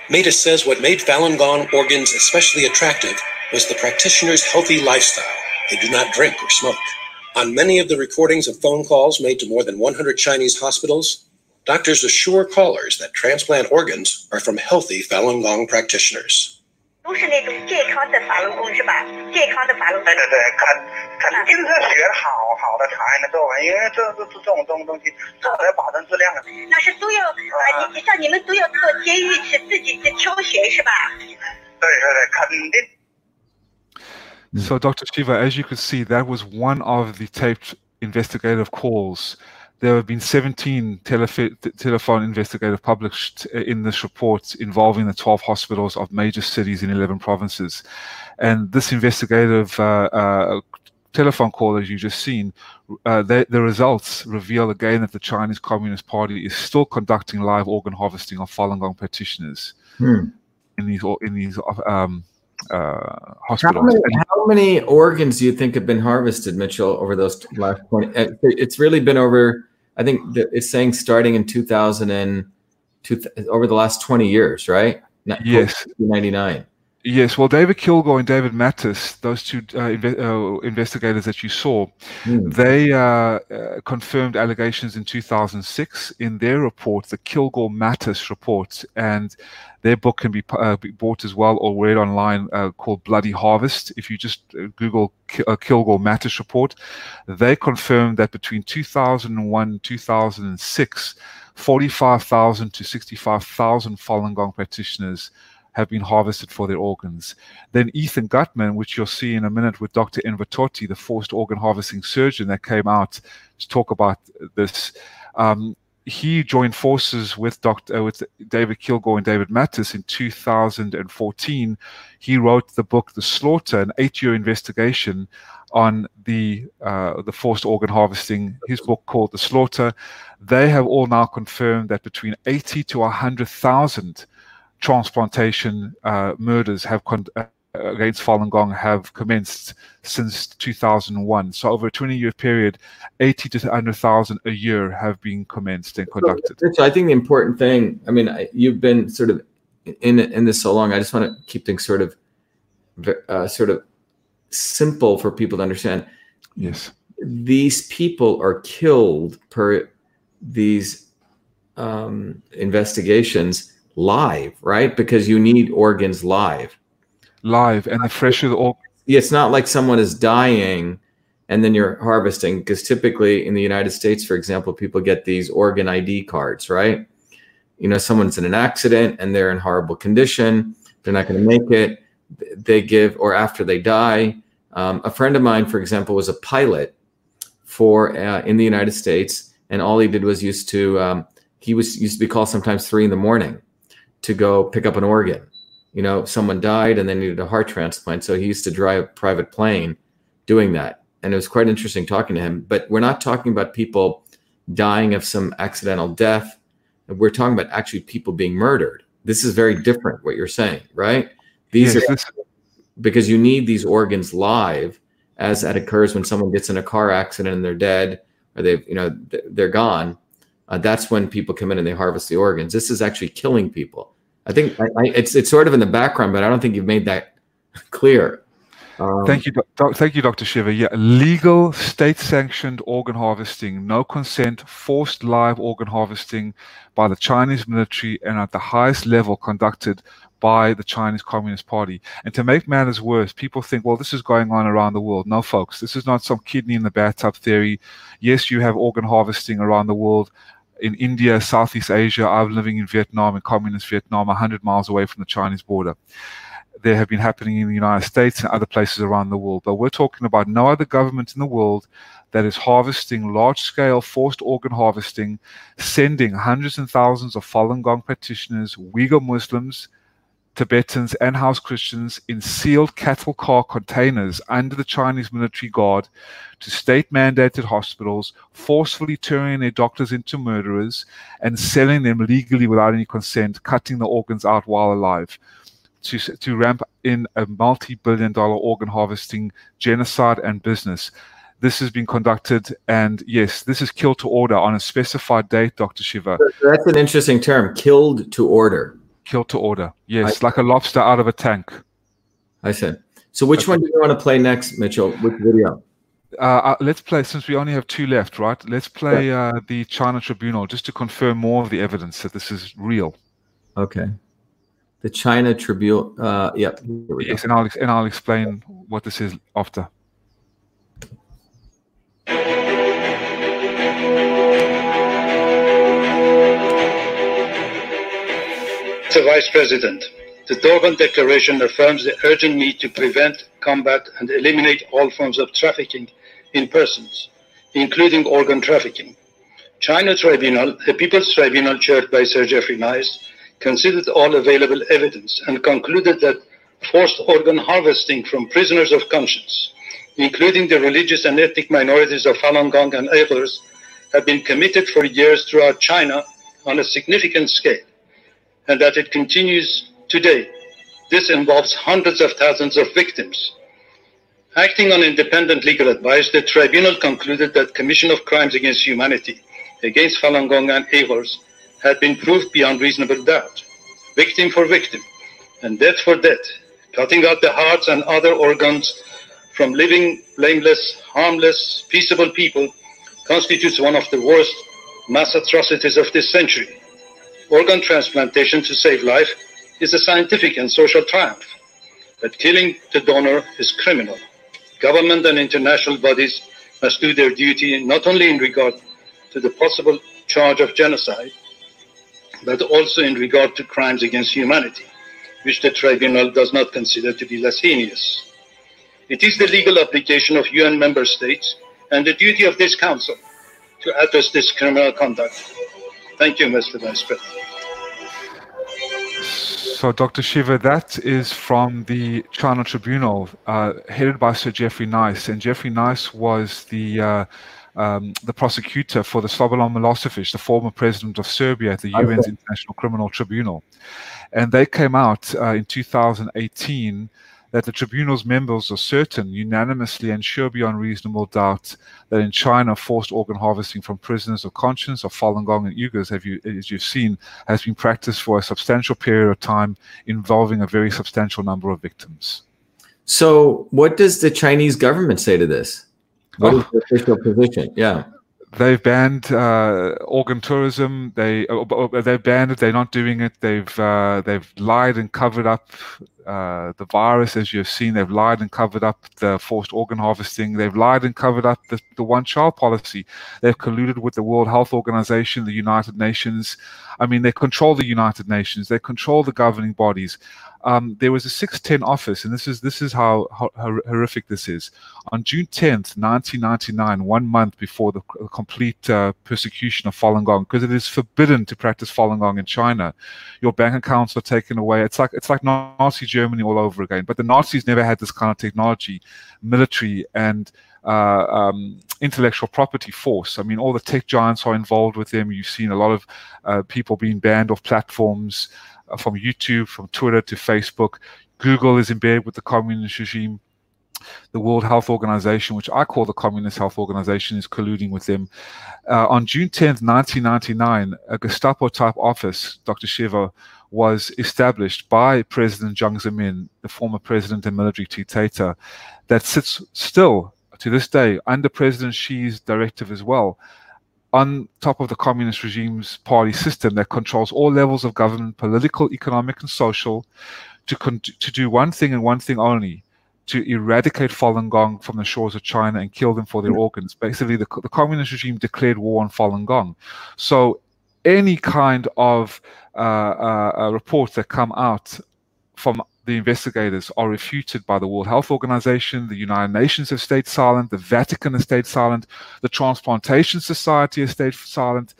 Matas says what made Falun Gong organs especially attractive was the practitioner's healthy lifestyle. They do not drink or smoke. On many of the recordings of phone calls made to more than 100 Chinese hospitals, doctors assure callers that transplant organs are from healthy Falun Gong practitioners. 都是那种健康的法轮功是吧？健康的法轮功。对对对，肯肯定是学好好的才能做完，因为这这这这种东东西，这才保证质量的。那是都要啊，你像你们都要做监狱去自己去挑选是吧？对对对，肯定。So, Dr. Shiva, as you could see, that was one of the taped investigative calls. there have been 17 telef- telephone investigative published in this report involving the 12 hospitals of major cities in 11 provinces. And this investigative uh, uh, telephone call, as you've just seen, uh, the, the, results reveal again that the Chinese Communist Party is still conducting live organ harvesting of Falun Gong practitioners hmm. in these in these um, uh, hospitals. How many, how many, organs do you think have been harvested, Mitchell, over those last 20? Uh, it's really been over, I think it's saying starting in 2000 and two, over the last 20 years, right? Yes. 99. Yes, well, David Kilgour and David Matas, those two uh, inve- uh, investigators that you saw, mm. they uh, uh, confirmed allegations in 2006 in their report, the Kilgour Matas report, and their book can be, uh, be bought as well or read online uh, called Bloody Harvest. If you just Google K- Kilgour Matas report, they confirmed that between 2001 and 2006, 45,000 to 65,000 Falun Gong practitioners have been harvested for their organs. Then Ethan Gutmann, which you'll see in a minute with Dr. Enver Tohti, the forced organ harvesting surgeon that came out to talk about this. Um, he joined forces with Dr. Uh, with David Kilgour and David Matas in 2014. He wrote the book The Slaughter, an eight-year investigation on the uh, the forced organ harvesting. His book called The Slaughter. They have all now confirmed that between 80 to 100,000 transplantation uh, murders have con- uh, against Falun Gong have commenced since 2001. So over a 20-year period, 80 to 100,000 a year have been commenced and conducted. So, I think the important thing, I mean, you've been sort of in in this so long. I just want to keep things sort of uh, sort of simple for people to understand. Yes, these people are killed per these um, investigations live, right? Because you need organs live. Live, and the fresher the organ. It's not like someone is dying and then you're harvesting, because typically in the United States, for example, people get these organ ID cards, right? You know, someone's in an accident and they're in horrible condition, they're not going to make it. They give, or after they die. Um, a friend of mine, for example, was a pilot for uh, in the United States, and all he did was used to um, he was used to be called sometimes three in the morning to go pick up an organ. You know, someone died and they needed a heart transplant. So he used to drive a private plane doing that. And it was quite interesting talking to him. But we're not talking about people dying of some accidental death. We're talking about actually people being murdered. This is very different what you're saying, right? These yes, are because you need these organs live as that occurs when someone gets in a car accident and they're dead or they've, you know, they're gone uh, that's when people come in and they harvest the organs. This is actually killing people. I think I, I, it's it's sort of in the background, but I don't think you've made that clear. Um, thank you, doc, thank you, Dr. Shiva. Yeah, legal, state-sanctioned organ harvesting, no consent, forced live organ harvesting by the Chinese military and at the highest level conducted by the Chinese Communist Party. And to make matters worse, people think, well, this is going on around the world. No, folks, this is not some kidney in the bathtub theory. Yes, you have organ harvesting around the world in India, Southeast Asia. I'm living in Vietnam, in communist Vietnam, 100 miles away from the Chinese border. They have been happening in the United States and other places around the world. But we're talking about no other government in the world that is harvesting large scale forced organ harvesting, sending hundreds and thousands of Falun Gong practitioners, Uyghur Muslims, Tibetans, and house Christians in sealed cattle car containers under the Chinese military guard to state mandated hospitals, forcefully turning their doctors into murderers and selling them legally without any consent, cutting the organs out while alive. to to ramp in a multi-billion-dollar organ harvesting genocide and business. This has been conducted, and yes, this is killed to order on a specified date, Dr. Shiva. That's an interesting term, killed to order. Killed to order, yes, I, like a lobster out of a tank. I said. So, which okay. one do you want to play next, Mitchell? Which video? Uh, uh, let's play since we only have two left, right? Let's play uh, the China Tribunal just to confirm more of the evidence that this is real. Okay. The China Tribunal. Uh, yep. Yes, and I'll and I'll explain what this is after. Mr. Vice President, the Durban Declaration affirms the urgent need to prevent, combat, and eliminate all forms of trafficking in persons, including organ trafficking. China Tribunal, a People's Tribunal chaired by Sir Geoffrey Nice, considered all available evidence and concluded that forced organ harvesting from prisoners of conscience, including the religious and ethnic minorities of Falun Gong and Uyghurs, have been committed for years throughout China on a significant scale, and that it continues today. This involves hundreds of thousands of victims. Acting on independent legal advice, the tribunal concluded that commission of crimes against humanity against Falun Gong and Uyghurs had been proved beyond reasonable doubt, victim for victim, and death for death, cutting out the hearts and other organs from living, blameless, harmless, peaceable people constitutes one of the worst mass atrocities of this century. Organ transplantation to save life is a scientific and social triumph, but killing the donor is criminal. Government and international bodies must do their duty not only in regard to the possible charge of genocide, but also in regard to crimes against humanity, which the tribunal does not consider to be less heinous. It is the legal obligation of UN member states and the duty of this council to address this criminal conduct. Thank you, Mr. Vice President. So, Dr. Shiva, that is from the China Tribunal, uh, headed by Sir Geoffrey Nice. And Geoffrey Nice was the uh, um, the prosecutor for the Slobodan Milosevic, the former president of Serbia at the okay. UN's International Criminal Tribunal. And they came out uh, in 2018 that the tribunal's members are certain, unanimously and sure beyond reasonable doubt, that in China, forced organ harvesting from prisoners of conscience of Falun Gong and Uyghurs, have you, as you've seen, has been practiced for a substantial period of time, involving a very substantial number of victims. So, what does the Chinese government say to this? What oh. is the official position? Yeah. They've banned uh, organ tourism. They uh, they've banned it. They're not doing it. They've uh, they've lied and covered up uh, the virus, as you've seen. They've lied and covered up the forced organ harvesting. They've lied and covered up the, the one child policy. They've colluded with the World Health Organization, the United Nations. I mean, they control the United Nations. They control the governing bodies um, there was a 610 office, and this is this is how, how, horrific this is. On June 10th, 1999, one month before the complete uh, persecution of Falun Gong, because it is forbidden to practice Falun Gong in China, your bank accounts are taken away. It's like it's like Nazi Germany all over again. But the Nazis never had this kind of technology, military, and uh, um, intellectual property force. I mean, all the tech giants are involved with them. You've seen a lot of uh, people being banned off platforms. Uh, from YouTube, from Twitter to Facebook. Google is in bed with the communist regime. The World Health Organization, which I call the Communist Health Organization, is colluding with them. Uh, on June 10th, 1999, a Gestapo type office, Dr. Shiva, was established by President Jiang Zemin, the former president and military dictator, that sits still to this day under President Xi's directive as well on top of the communist regime's party system that controls all levels of government, political, economic, and social, to, con- to do one thing and one thing only to eradicate Falun Gong from the shores of China and kill them for their organs. Basically, the, the communist regime declared war on Falun Gong. So, any kind of uh, uh, uh reports that come out from the investigators are refuted by the World Health Organization, the United Nations have stayed silent, the Vatican has stayed silent, the Transplantation Society has stayed silent.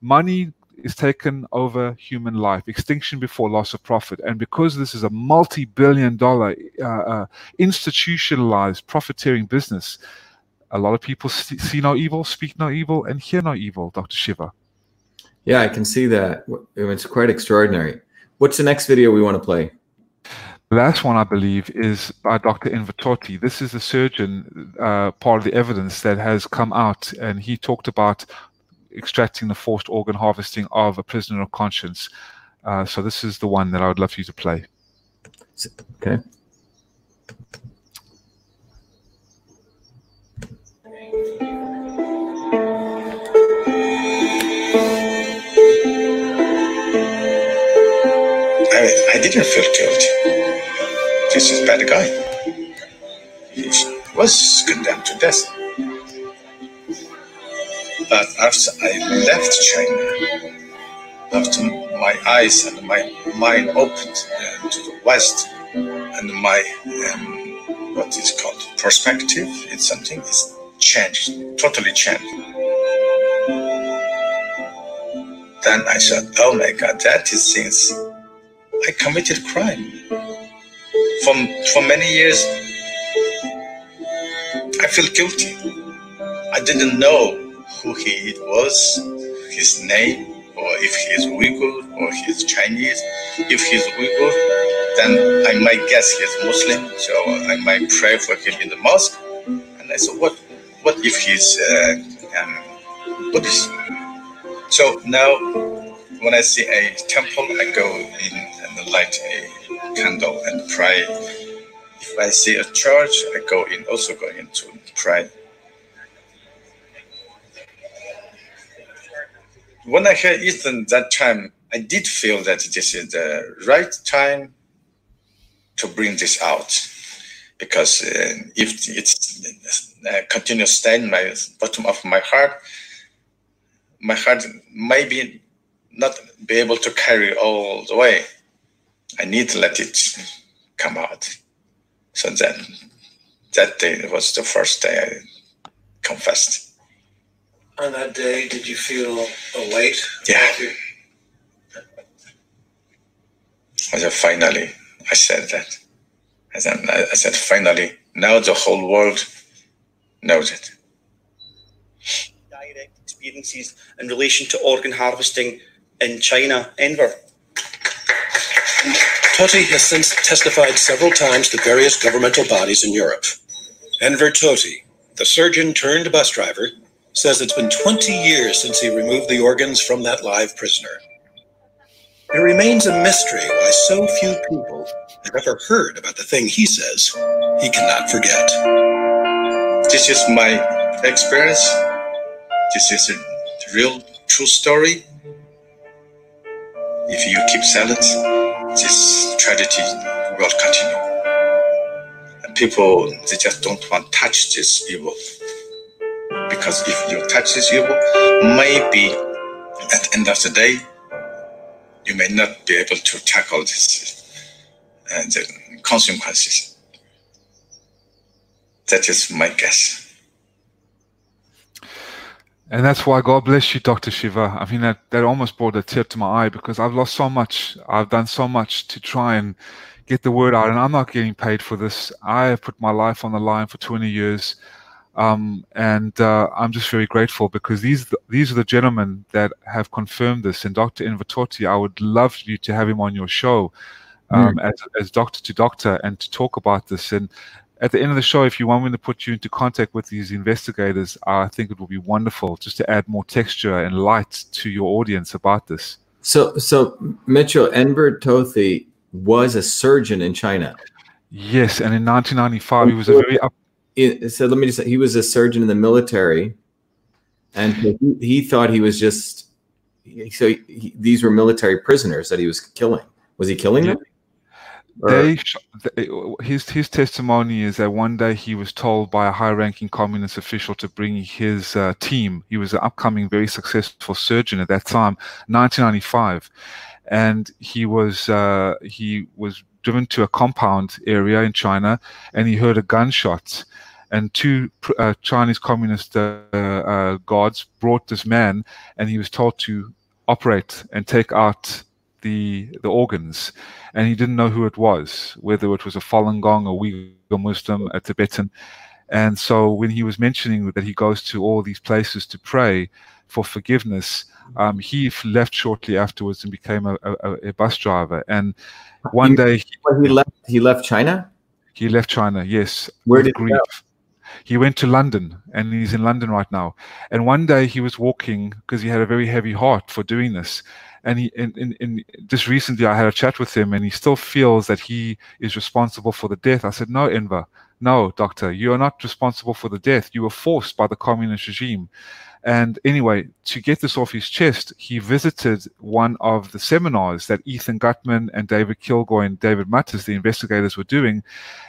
Money is taken over human life, extinction before loss of profit. And because this is a multi billion dollar uh, uh, institutionalized profiteering business, a lot of people see no evil, speak no evil, and hear no evil, Dr. Shiva. Yeah, I can see that. It's quite extraordinary. What's the next video we want to play? Last one, I believe, is by Dr. Enver Tohti. This is the surgeon, uh, part of the evidence that has come out, and he talked about extracting the forced organ harvesting of a prisoner of conscience. Uh, so this is the one that I would love for you to play. Okay. I, I didn't feel guilty. This is bad guy. He was condemned to death. But after I left China, after my eyes and my mind opened uh, to the West, and my um, what is called perspective, it's something is changed, totally changed. Then I said, "Oh my God, that is since I committed crime. For for many years, I feel guilty. I didn't know who he was, his name, or if he is Uyghur or he is Chinese. If he's Uyghur, then I might guess he's Muslim, so I might pray for him in the mosque. And I said, what, what if he's uh, um, Buddhist? So now, when I see a temple, I go in and light a candle and pray. If I see a church, I go in, also go in to pray. when I heard Ethan that time, I did feel that this is the right time to bring this out. Because uh, if it's uh, continues staying my bottom of my heart, my heart maybe not be able to carry all the way. I need to let it come out. So that that day was the first day I confessed on that day, did you feel a weight? Yeah. I said, finally, I said that. I said, I said, finally, now the whole world knows it. Direct experiences in relation to organ harvesting in China, Enver. Tohti has since testified several times to various governmental bodies in Europe. Enver Tohti, the surgeon turned bus driver, says it's been 20 years since he removed the organs from that live prisoner. It remains a mystery why so few people have ever heard about the thing he says he cannot forget. This is my experience. This is a real true story. If you keep silent, this tragedy will continue. And people, they just don't want to touch this evil because if you touch this evil, maybe at the end of the day, you may not be able to tackle this uh, the consequences. That is my guess. And that's why God bless you, Dr. Shiva. I mean, that, that almost brought a tear to my eye because I've lost so much. I've done so much to try and get the word out, and I'm not getting paid for this. I have put my life on the line for 20 years. Um, and uh, I'm just very grateful because these these are the gentlemen that have confirmed this. And Dr. Enver I would love you to have him on your show um, mm. as, as doctor to doctor and to talk about this. And at the end of the show, if you want me to put you into contact with these investigators, I think it will be wonderful just to add more texture and light to your audience about this. So, so Mitchell Enver Tohti was a surgeon in China. Yes, and in 1995, he was a very up so let me just say he was a surgeon in the military and he, he thought he was just so he, these were military prisoners that he was killing was he killing them they, his his testimony is that one day he was told by a high-ranking communist official to bring his uh, team. He was an upcoming, very successful surgeon at that time, 1995, and he was uh, he was driven to a compound area in China, and he heard a gunshot and two uh, Chinese communist uh, uh, guards brought this man, and he was told to operate and take out the the organs, and he didn't know who it was, whether it was a Falun Gong, a Uyghur Muslim, a Tibetan. And so when he was mentioning that he goes to all these places to pray, for forgiveness. Um, he left shortly afterwards and became a, a, a bus driver. And one he, day he, he left. He left China. He left China. Yes. Where did grief. He, he went to London, and he's in London right now. And one day he was walking because he had a very heavy heart for doing this. And he, just recently, I had a chat with him, and he still feels that he is responsible for the death. I said, "No, Enver, no, doctor, you are not responsible for the death. You were forced by the communist regime." And anyway, to get this off his chest, he visited one of the seminars that Ethan Gutmann and David Kilgour and David Matas, the investigators, were doing.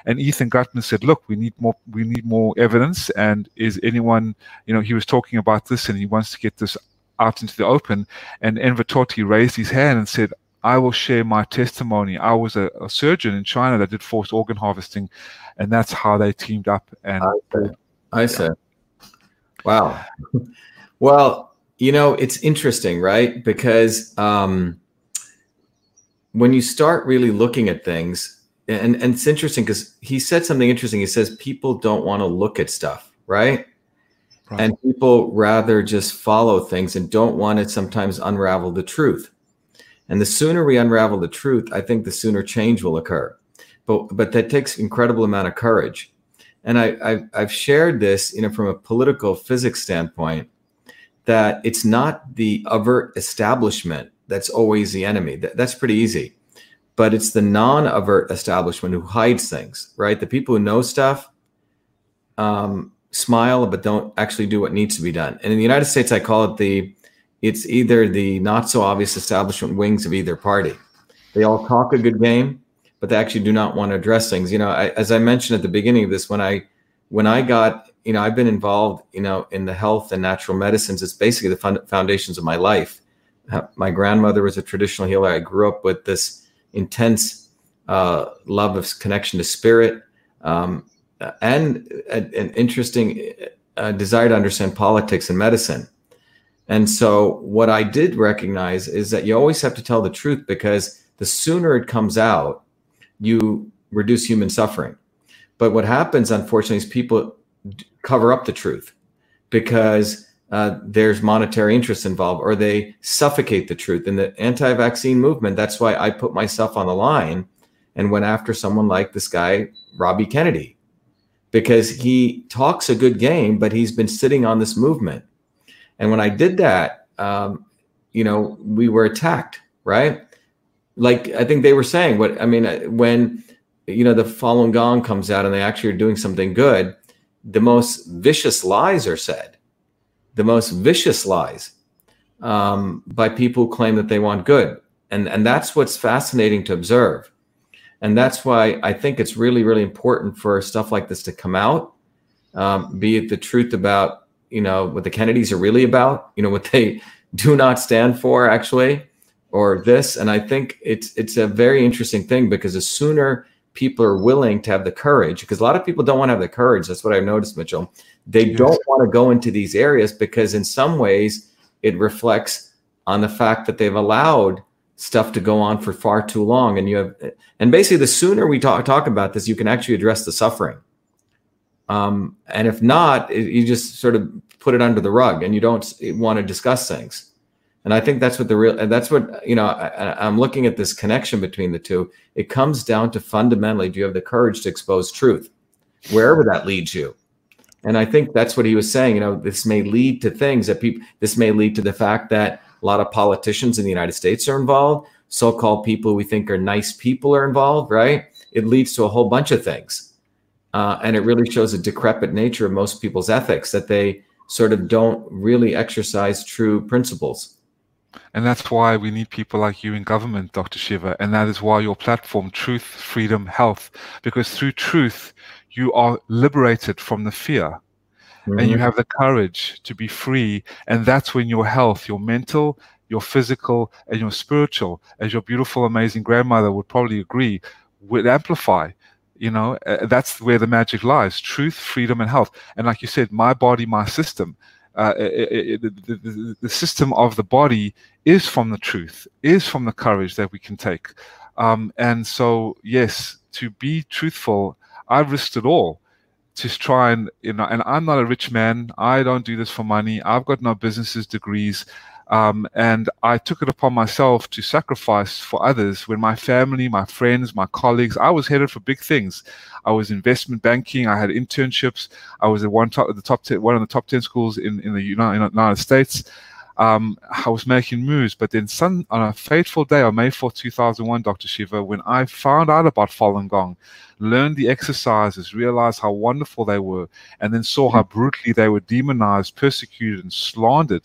And Ethan Gutmann said, "Look, we need more. We need more evidence. And is anyone, you know, he was talking about this, and he wants to get this out into the open." And Enver Tohti raised his hand and said, I will share my testimony. I was a, a, surgeon in China that did forced organ harvesting, and that's how they teamed up. And I see. I see. Wow. well, you know, it's interesting, right? Because um, when you start really looking at things, and, and it's interesting because he said something interesting. He says people don't want to look at stuff, right? Right? And people rather just follow things and don't want to sometimes unravel the truth. And the sooner we unravel the truth, I think the sooner change will occur. But but that takes incredible amount of courage and I, I I've shared this, you know, from a political physics standpoint, that it's not the overt establishment that's always the enemy. That, that's pretty easy, but it's the non-overt establishment who hides things, right? The people who know stuff um, smile but don't actually do what needs to be done. And in the United States, I call it the it's either the not so obvious establishment wings of either party. They all talk a good game, but they actually do not want to address things. You know, I, as I mentioned at the beginning of this, when I when I got, you know, I've been involved, you know, in the health and natural medicines. It's basically the fund, foundations of my life. Uh, my grandmother was a traditional healer. I grew up with this intense uh, love of connection to spirit um, and an interesting uh, desire to understand politics and medicine. And so, what I did recognize is that you always have to tell the truth because the sooner it comes out, you reduce human suffering. But what happens, unfortunately, is people cover up the truth because uh, there's monetary interest involved or they suffocate the truth. In the anti vaccine movement, that's why I put myself on the line and went after someone like this guy, Robbie Kennedy, because he talks a good game, but he's been sitting on this movement. And when I did that, um, you know, we were attacked, right? like I think they were saying what I mean uh, when you know the Falun Gong comes out and they actually are doing something good, the most vicious lies are said, the most vicious lies um, by people who claim that they want good, and and that's what's fascinating to observe, and that's why I think it's really really important for stuff like this to come out, um, be it the truth about you know what the Kennedys are really about, you know what they do not stand for actually or this and i think it's it's a very interesting thing because the sooner people are willing to have the courage because a lot of people don't want to have the courage that's what i've noticed mitchell they yes. don't want to go into these areas because in some ways it reflects on the fact that they've allowed stuff to go on for far too long and you have and basically the sooner we talk talk about this you can actually address the suffering um, and if not it, you just sort of put it under the rug and you don't want to discuss things and I think that's what the real, that's what, you know, I, am looking at this connection between the two. It comes down to fundamentally, do you have the courage to expose truth, wherever that leads you? And I think that's what he was saying. You know, this may lead to things that people, this may lead to the fact that a lot of politicians in the United States are involved. So called people we think are nice people are involved, right? It leads to a whole bunch of things. Uh, and it really shows a decrepit nature of most people's ethics that they sort of don't really exercise true principles. And that's why we need people like you in government, Dr. Shiva. And that is why your platform, Truth, Freedom, Health, because through truth, you are liberated from the fear mm-hmm. and you mm-hmm. have the courage to be free. And that's when your health, your mental, your physical, and your spiritual, as your beautiful, amazing grandmother would probably agree, would amplify. You know, uh, that's where the magic lies truth, freedom, and health. And like you said, my body, my system uh, it, it, the, the, the, system of the body is from the truth, is from the courage that we can take. Um, and so, yes, to be truthful, I risked it all to try and you know and i'm not a rich man i don't do this for money i've got no businesses degrees um, and I took it upon myself to sacrifice for others when my family, my friends, my colleagues, I was headed for big things. I was investment banking. I had internships. I was at one top, the top ten, one of the top ten schools in, in the United, United States. Um, I was making moves, but then some, on a fateful day on May 4, 2001, Dr. Shiva, when I found out about Falun Gong, learned the exercises, realized how wonderful they were, and then saw how brutally they were demonized, persecuted, and slandered,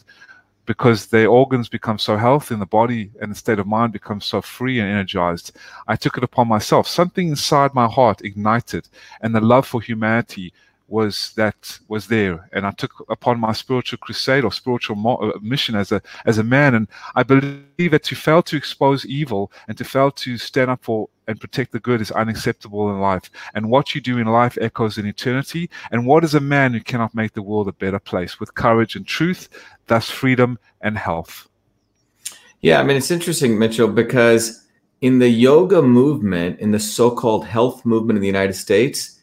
because their organs become so healthy and the body and the state of mind becomes so free and energized. I took it upon myself. Something inside my heart ignited, and the love for humanity was that was there. And i took upon my spiritual crusade or spiritual uh, mission as a as a man. And i believe that to fail to expose evil and to fail to stand up for and protect the good is unacceptable in life. And what you do in life echoes in eternity. And what is a man who cannot make the world a better place? With courage and truth thus freedom and health. Yeah i mean it's interesting mitchell because in the yoga movement in the so-called health movement in the united states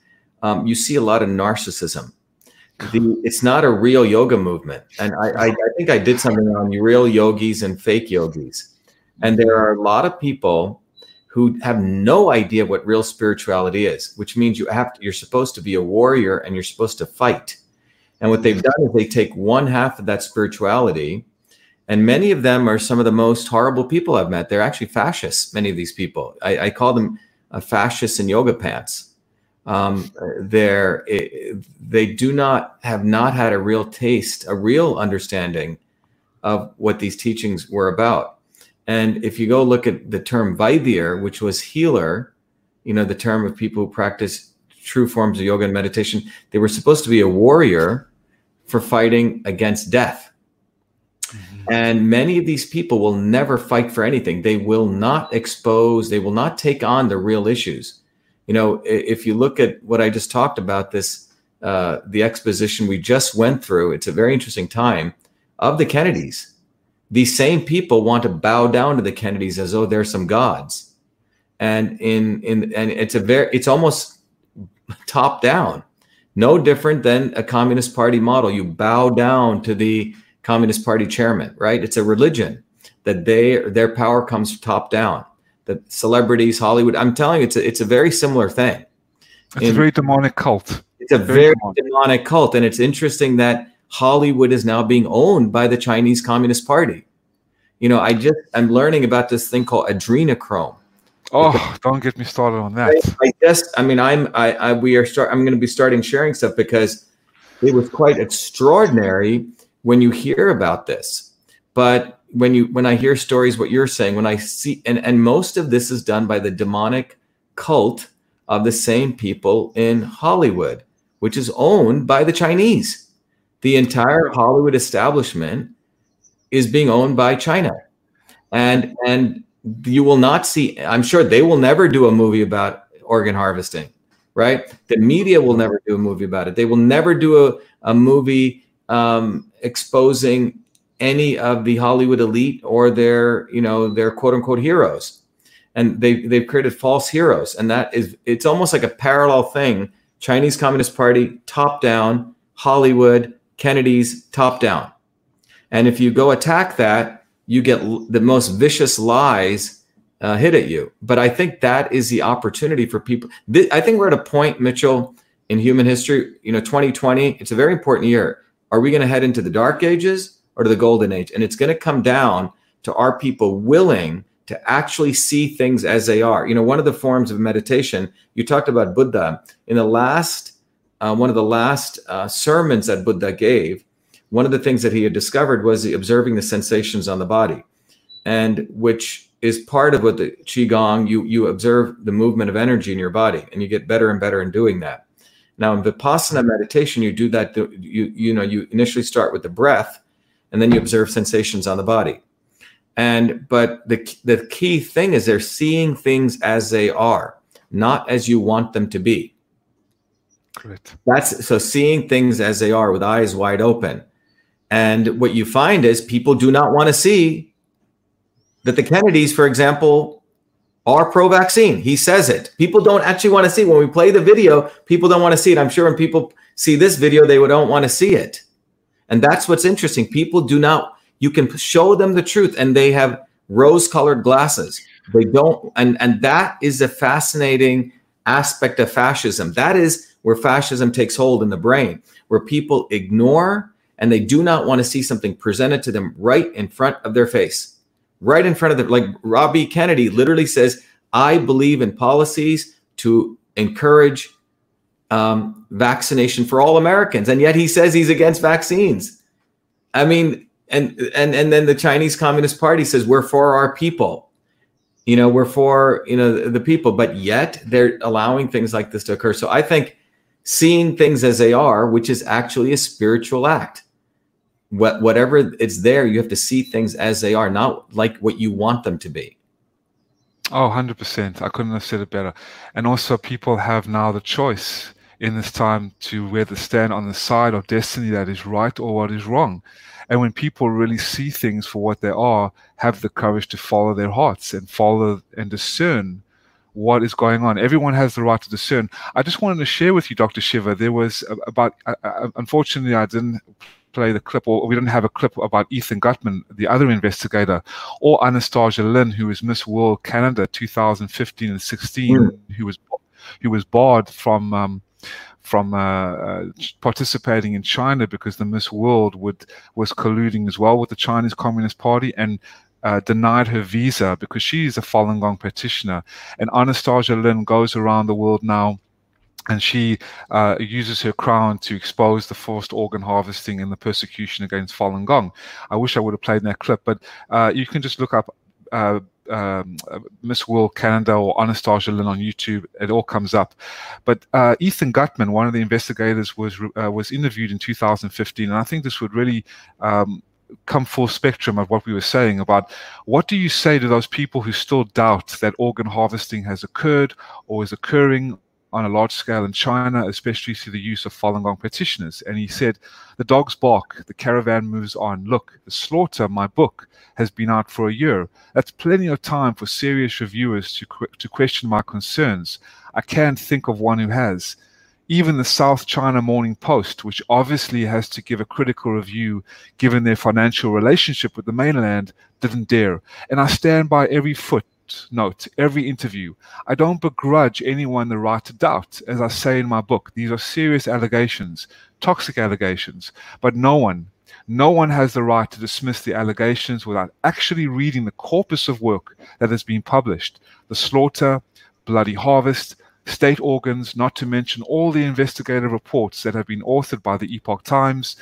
um, you see a lot of narcissism. The, it's not a real yoga movement. And I, I, I think I did something on real yogis and fake yogis. And there are a lot of people who have no idea what real spirituality is, which means you have to, you're supposed to be a warrior and you're supposed to fight. And what they've done is they take one half of that spirituality, and many of them are some of the most horrible people I've met. They're actually fascists. Many of these people, I, I call them uh, fascists in yoga pants um, they're they do not have not had a real taste, a real understanding of what these teachings were about. And if you go look at the term Vaidya, which was healer, you know, the term of people who practice true forms of yoga and meditation, they were supposed to be a warrior for fighting against death. Mm-hmm. And many of these people will never fight for anything. They will not expose, they will not take on the real issues you know, if you look at what I just talked about, this uh, the exposition we just went through, it's a very interesting time of the Kennedys. These same people want to bow down to the Kennedys as though they're some gods, and in in and it's a very it's almost top down, no different than a Communist Party model. You bow down to the Communist Party chairman, right? It's a religion that they their power comes top down the celebrities, Hollywood. I'm telling you, it's a, it's a very similar thing. It's In, a very demonic cult. It's a very, very demonic. demonic cult, and it's interesting that Hollywood is now being owned by the Chinese Communist Party. You know, I just I'm learning about this thing called adrenochrome. Oh, don't get me started on that. I, I just, I mean, I'm, I, I we are start. I'm going to be starting sharing stuff because it was quite extraordinary when you hear about this. But when you when I hear stories, what you're saying, when I see and and most of this is done by the demonic cult of the same people in Hollywood, which is owned by the Chinese. The entire Hollywood establishment is being owned by China. And and you will not see I'm sure they will never do a movie about organ harvesting, right? The media will never do a movie about it. They will never do a, a movie um, exposing any of the Hollywood elite or their, you know, their quote unquote heroes. And they they've created false heroes. And that is it's almost like a parallel thing. Chinese Communist Party, top down, Hollywood, Kennedy's top down. And if you go attack that, you get the most vicious lies uh, hit at you. But I think that is the opportunity for people. I think we're at a point, Mitchell, in human history. You know, 2020. It's a very important year. Are we going to head into the dark ages? Or to the golden age. And it's going to come down to our people willing to actually see things as they are. You know, one of the forms of meditation, you talked about Buddha. In the last, uh, one of the last uh, sermons that Buddha gave, one of the things that he had discovered was the observing the sensations on the body, and which is part of what the qigong. You you observe the movement of energy in your body, and you get better and better in doing that. Now in vipassana meditation, you do that. You you know you initially start with the breath, and then you observe sensations on the body. And but the the key thing is they're seeing things as they are, not as you want them to be. Correct. That's so seeing things as they are with eyes wide open. And what you find is people do not want to see that the Kennedys, for example, are pro vaccine. He says it. People don't actually want to see when we play the video, people don't want to see it. I'm sure when people see this video, they don't want to see it. And that's what's interesting. People do not, you can show them the truth and they have rose colored glasses. They don't, and, and that is a fascinating aspect of fascism. That is where fascism takes hold in the brain, where people ignore and they do not want to see something presented to them right in front of their face, right in front of them. Like Robbie Kennedy literally says, I believe in policies to encourage um, vaccination for all Americans, and yet he says he's against vaccines. I mean, and and and then the Chinese Communist Party says we're for our people. You know, we're for you know the people, but yet they're allowing things like this to occur. So I think seeing things as they are, which is actually a spiritual act. What whatever it's there, you have to see things as they are, not like what you want them to be. Oh, 100%. I couldn't have said it better. And also, people have now the choice in this time to whether stand on the side of destiny that is right or what is wrong. And when people really see things for what they are, have the courage to follow their hearts and follow and discern what is going on. Everyone has the right to discern. I just wanted to share with you, Dr. Shiva, there was about, uh, unfortunately, I didn't play the clip, or we didn't have a clip about Ethan Gutmann, the other investigator, or Anastasia Lin, who was Miss World Canada 2015 and 16, mm. who was who was barred from um, from uh, uh, participating in China because the Miss World would was colluding as well with the Chinese Communist Party and uh, denied her visa because she is a Falun Gong practitioner. And Anastasia Lin goes around the world now and she uh, uses her crown to expose the forced organ harvesting and the persecution against Falun Gong. I wish I would have played that clip, but uh, you can just look up uh, um, Miss World Canada or Anastasia Lin on YouTube. It all comes up. But uh, Ethan Gutmann, one of the investigators, was uh, was interviewed in 2015, and I think this would really um, come full spectrum of what we were saying about what do you say to those people who still doubt that organ harvesting has occurred or is occurring on a large scale in China, especially through the use of Falun Gong practitioners. And he said, The dogs bark, the caravan moves on. Look, The Slaughter, my book, has been out for a year. That's plenty of time for serious reviewers to, to question my concerns. I can't think of one who has. Even the South China Morning Post, which obviously has to give a critical review given their financial relationship with the mainland, didn't dare. And I stand by every foot note every interview. I don't begrudge anyone the right to doubt. As I say in my book, these are serious allegations, toxic allegations, but no one, no one has the right to dismiss the allegations without actually reading the corpus of work that has been published. The slaughter, bloody harvest, state organs, not to mention all the investigative reports that have been authored by the Epoch Times,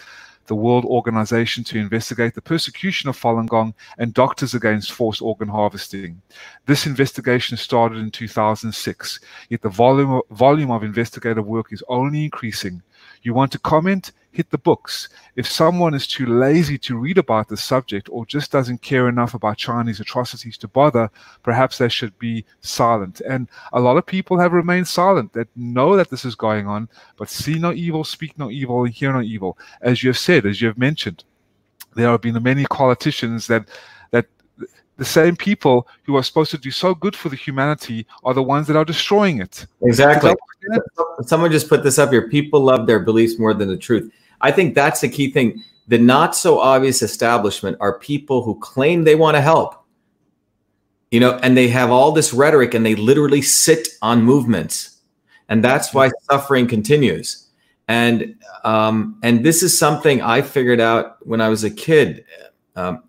the World Organization to investigate the persecution of Falun Gong and Doctors Against Forced Organ Harvesting. This investigation started in 2006, yet the volume, volume of investigative work is only increasing. You want to comment? hit the books. If someone is too lazy to read about the subject or just doesn't care enough about Chinese atrocities to bother, perhaps they should be silent. And a lot of people have remained silent that know that this is going on, but see no evil, speak no evil, and hear no evil. As you have said, as you have mentioned, there have been many politicians that that the same people who are supposed to do so good for the humanity are the ones that are destroying it. Exactly. Someone just put this up here. People love their beliefs more than the truth. I think that's the key thing. The not so obvious establishment are people who claim they want to help, you know, and they have all this rhetoric and they literally sit on movements. And that's why suffering continues. And um, and this is something I figured out when I was a kid. Um,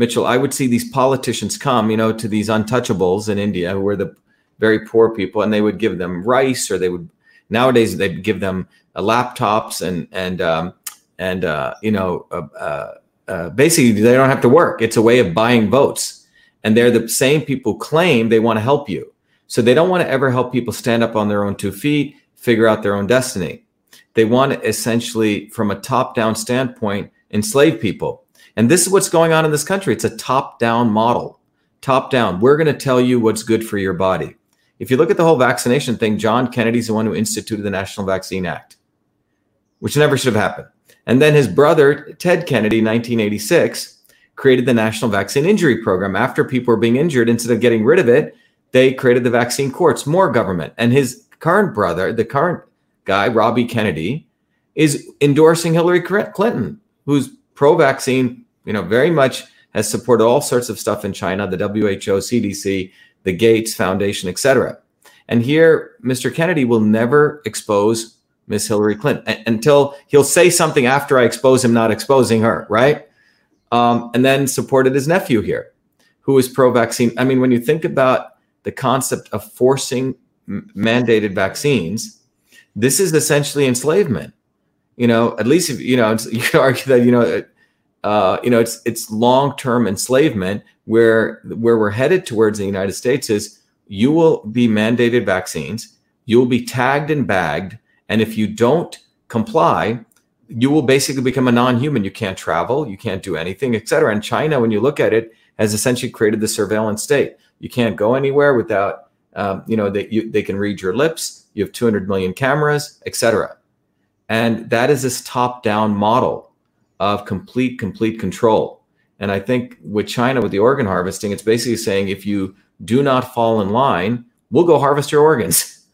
Mitchell, I would see these politicians come, you know, to these untouchables in India who were the very poor people, and they would give them rice, or they would nowadays they'd give them uh, laptops and and um, and uh, you know, uh, uh, uh, basically they don't have to work. It's a way of buying votes, and they're the same people claim they want to help you. So they don't want to ever help people stand up on their own two feet, figure out their own destiny. They want to essentially, from a top-down standpoint, enslave people. And this is what's going on in this country. It's a top-down model. Top down. We're going to tell you what's good for your body. If you look at the whole vaccination thing, John Kennedy's the one who instituted the National Vaccine Act, which never should have happened. And then his brother, Ted Kennedy, 1986, created the National Vaccine Injury Program. After people were being injured, instead of getting rid of it, they created the vaccine courts, more government. And his current brother, the current guy, Robbie Kennedy, is endorsing Hillary Clinton, who's pro-vaccine, you know, very much has supported all sorts of stuff in China, the WHO, CDC, the Gates Foundation, etc. And here, Mr. Kennedy will never expose Miss Hillary Clinton until he'll say something after I expose him, not exposing her, right? Um, and then supported his nephew here, who is pro-vaccine. I mean, when you think about the concept of forcing mandated vaccines, this is essentially enslavement. You know, at least if, you know you could argue that you know, uh, you know, it's it's long-term enslavement where where we're headed towards in the United States is you will be mandated vaccines, you will be tagged and bagged, and if you don't comply, you will basically become a non-human. You can't travel, you can't do anything, etc. And China, when you look at it, has essentially created the surveillance state. You can't go anywhere without, um, you know, they, they can read your lips. You have 200 million cameras, etc. And that is this top-down model of complete, complete control. And I think with China, with the organ harvesting, it's basically saying if you do not fall in line, we'll go harvest your organs.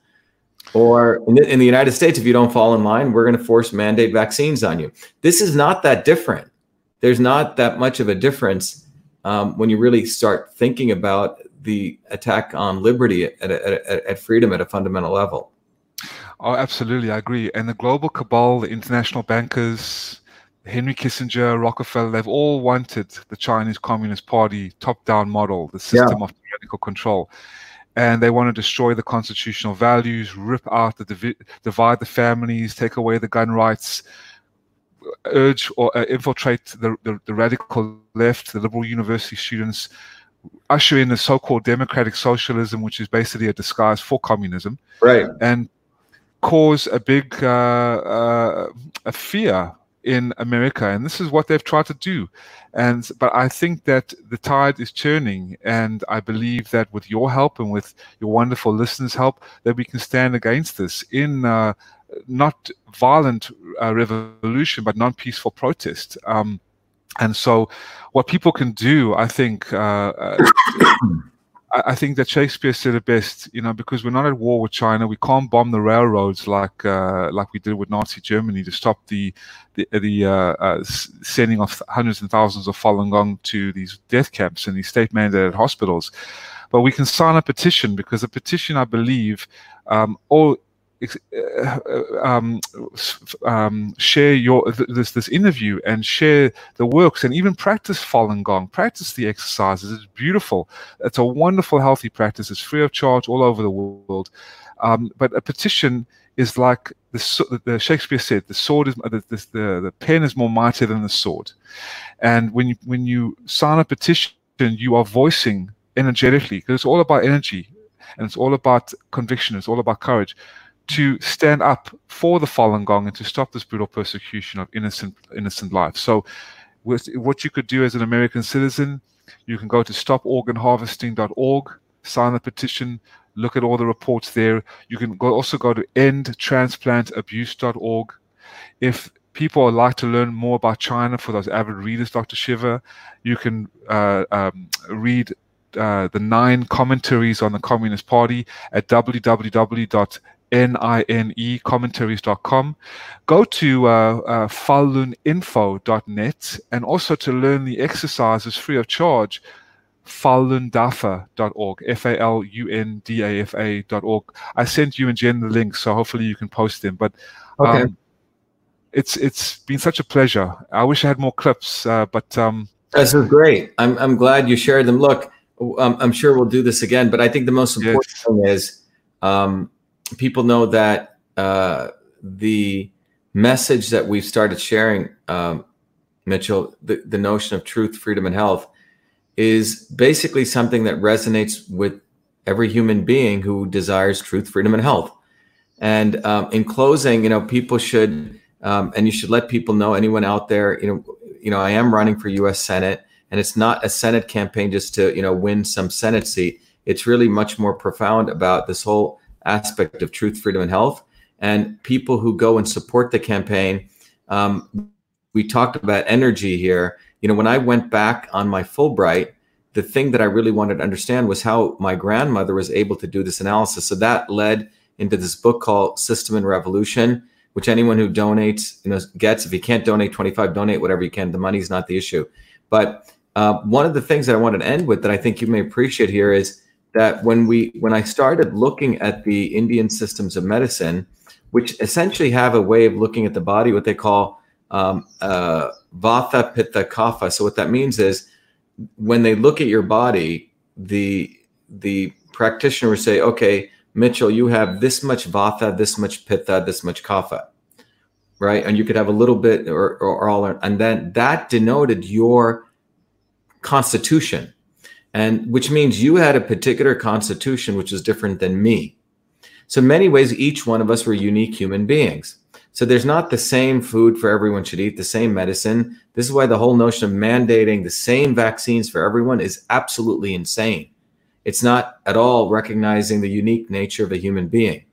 Or in the, in the United States, if you don't fall in line, we're going to force mandate vaccines on you. This is not that different. There's not that much of a difference um, when you really start thinking about the attack on liberty at, at, at, at freedom at a fundamental level. Oh, absolutely, I agree. And the global cabal, the international bankers, Henry Kissinger, Rockefeller, they've all wanted the Chinese Communist Party top-down model, the system yeah. of tyrannical control and they want to destroy the constitutional values, rip out the divi- divide the families, take away the gun rights, urge or uh, infiltrate the, the, the radical left, the liberal university students, usher in the so-called democratic socialism, which is basically a disguise for communism, right? And cause a big uh, uh, a fear in America, and this is what they've tried to do. And but I think that the tide is turning, and I believe that with your help and with your wonderful listeners' help, that we can stand against this in uh, not violent uh, revolution, but non-peaceful protest. Um, and so, what people can do, I think. Uh, uh I, think that Shakespeare said it best, you know, because we're not at war with China, we can't bomb the railroads like uh, like we did with Nazi Germany to stop the the, the uh, uh, sending of hundreds and thousands of Falun Gong to these death camps and these state mandated hospitals. But we can sign a petition because a petition, I believe, um, all uh, um, um, share your this this interview and share the works and even practice Falun Gong, practice the exercises. It's beautiful. It's a wonderful, healthy practice. It's free of charge all over the world. Um, but a petition is like the, the, Shakespeare said, the sword is the, the, the pen is more mighty than the sword. And when you when you sign a petition, you are voicing energetically because it's all about energy and it's all about conviction. It's all about courage to stand up for the Falun Gong and to stop this brutal persecution of innocent innocent life. So, with, what you could do as an American citizen, you can go to stoporganharvesting.org, sign the petition, look at all the reports there. You can go, also go to endtransplantabuse.org. If people would like to learn more about China for those avid readers, Dr. Shiva, you can uh, um, read uh, the nine commentaries on the Communist Party at www N-I-N-E commentaries.com. Go to uh, uh, faluninfo.net and also to learn the exercises free of charge, falundafa.org, F-A-L-U-N-D-A-F-A.org. I sent you and Jen the links, so hopefully you can post them. But um, okay. it's it's been such a pleasure. I wish I had more clips, uh, but um, this is great. I'm I'm glad you shared them. Look, um, I'm sure we'll do this again, but I think the most important yes. thing is um, people know that uh, the message that we've started sharing, um, Mitchell, the, the notion of truth, freedom, and health, is basically something that resonates with every human being who desires truth, freedom, and health. And um, in closing, you know, people should, um, and you should let people know, anyone out there, you know, you know, I am running for U.S. Senate, and it's not a Senate campaign just to, you know, win some Senate seat. It's really much more profound about this whole aspect of truth, freedom, and health. And people who go and support the campaign, um, we talked about energy here. You know, when I went back on my Fulbright, the thing that I really wanted to understand was how my grandmother was able to do this analysis. So that led into this book called System and Revolution, which anyone who donates, you know, gets. If you can't donate 25, donate whatever you can. The money's not the issue. But uh, one of the things that I wanted to end with that I think you may appreciate here is that when we when I started looking at the Indian systems of medicine, which essentially have a way of looking at the body, what they call um, uh, Vata, Pitta, Kapha. So what that means is when they look at your body, the the practitioner will say, okay, Mitchell, you have this much Vata, this much Pitta, this much Kapha, right? And you could have a little bit or, or all, and then that denoted your constitution and which means you had a particular constitution which is different than me. So in many ways, each one of us were unique human beings. So there's not the same food for everyone should eat, the same medicine. This is why the whole notion of mandating the same vaccines for everyone is absolutely insane. It's not at all recognizing the unique nature of a human being.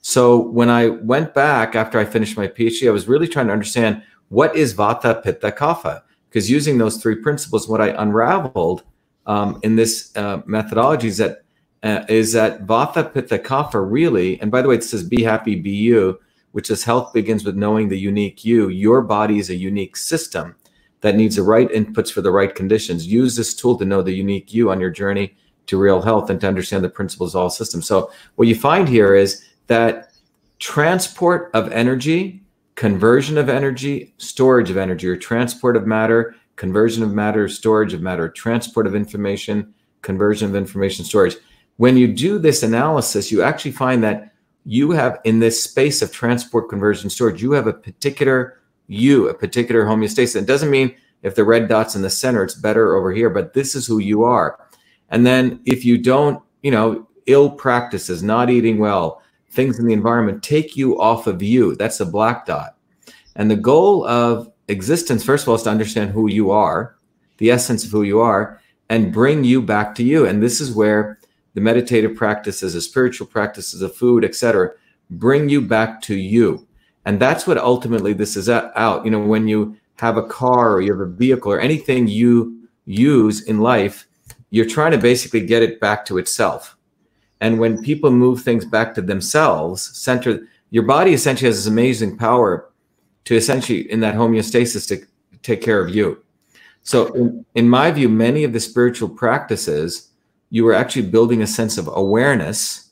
So when I went back after I finished my PhD, I was really trying to understand what is Vata, Pitta, Kapha? Because using those three principles, what I unraveled um, in this uh, methodology is that uh, is that Vata Pitta Kapha really, and by the way, it says be happy, be you, which says health begins with knowing the unique you. Your body is a unique system that needs the right inputs for the right conditions. Use this tool to know the unique you on your journey to real health and to understand the principles of all systems. So what you find here is that transport of energy, conversion of energy, storage of energy, or transport of matter conversion of matter, storage of matter, transport of information, conversion of information, storage. When you do this analysis, you actually find that you have in this space of transport, conversion, storage, you have a particular you, a particular homeostasis. It doesn't mean if the red dot's in the center, it's better over here, but this is who you are. And then if you don't, you know, ill practices, not eating well, things in the environment take you off of you. That's the black dot. And the goal of existence, first of all, is to understand who you are, the essence of who you are, and bring you back to you. And this is where the meditative practices, the spiritual practices of food, etc., bring you back to you. And that's what ultimately this is out. You know, when you have a car or you have a vehicle or anything you use in life, you're trying to basically get it back to itself. And when people move things back to themselves, center your body essentially has this amazing power to essentially in that homeostasis to take care of you. So, in, in, my view, many of the spiritual practices, you were actually building a sense of awareness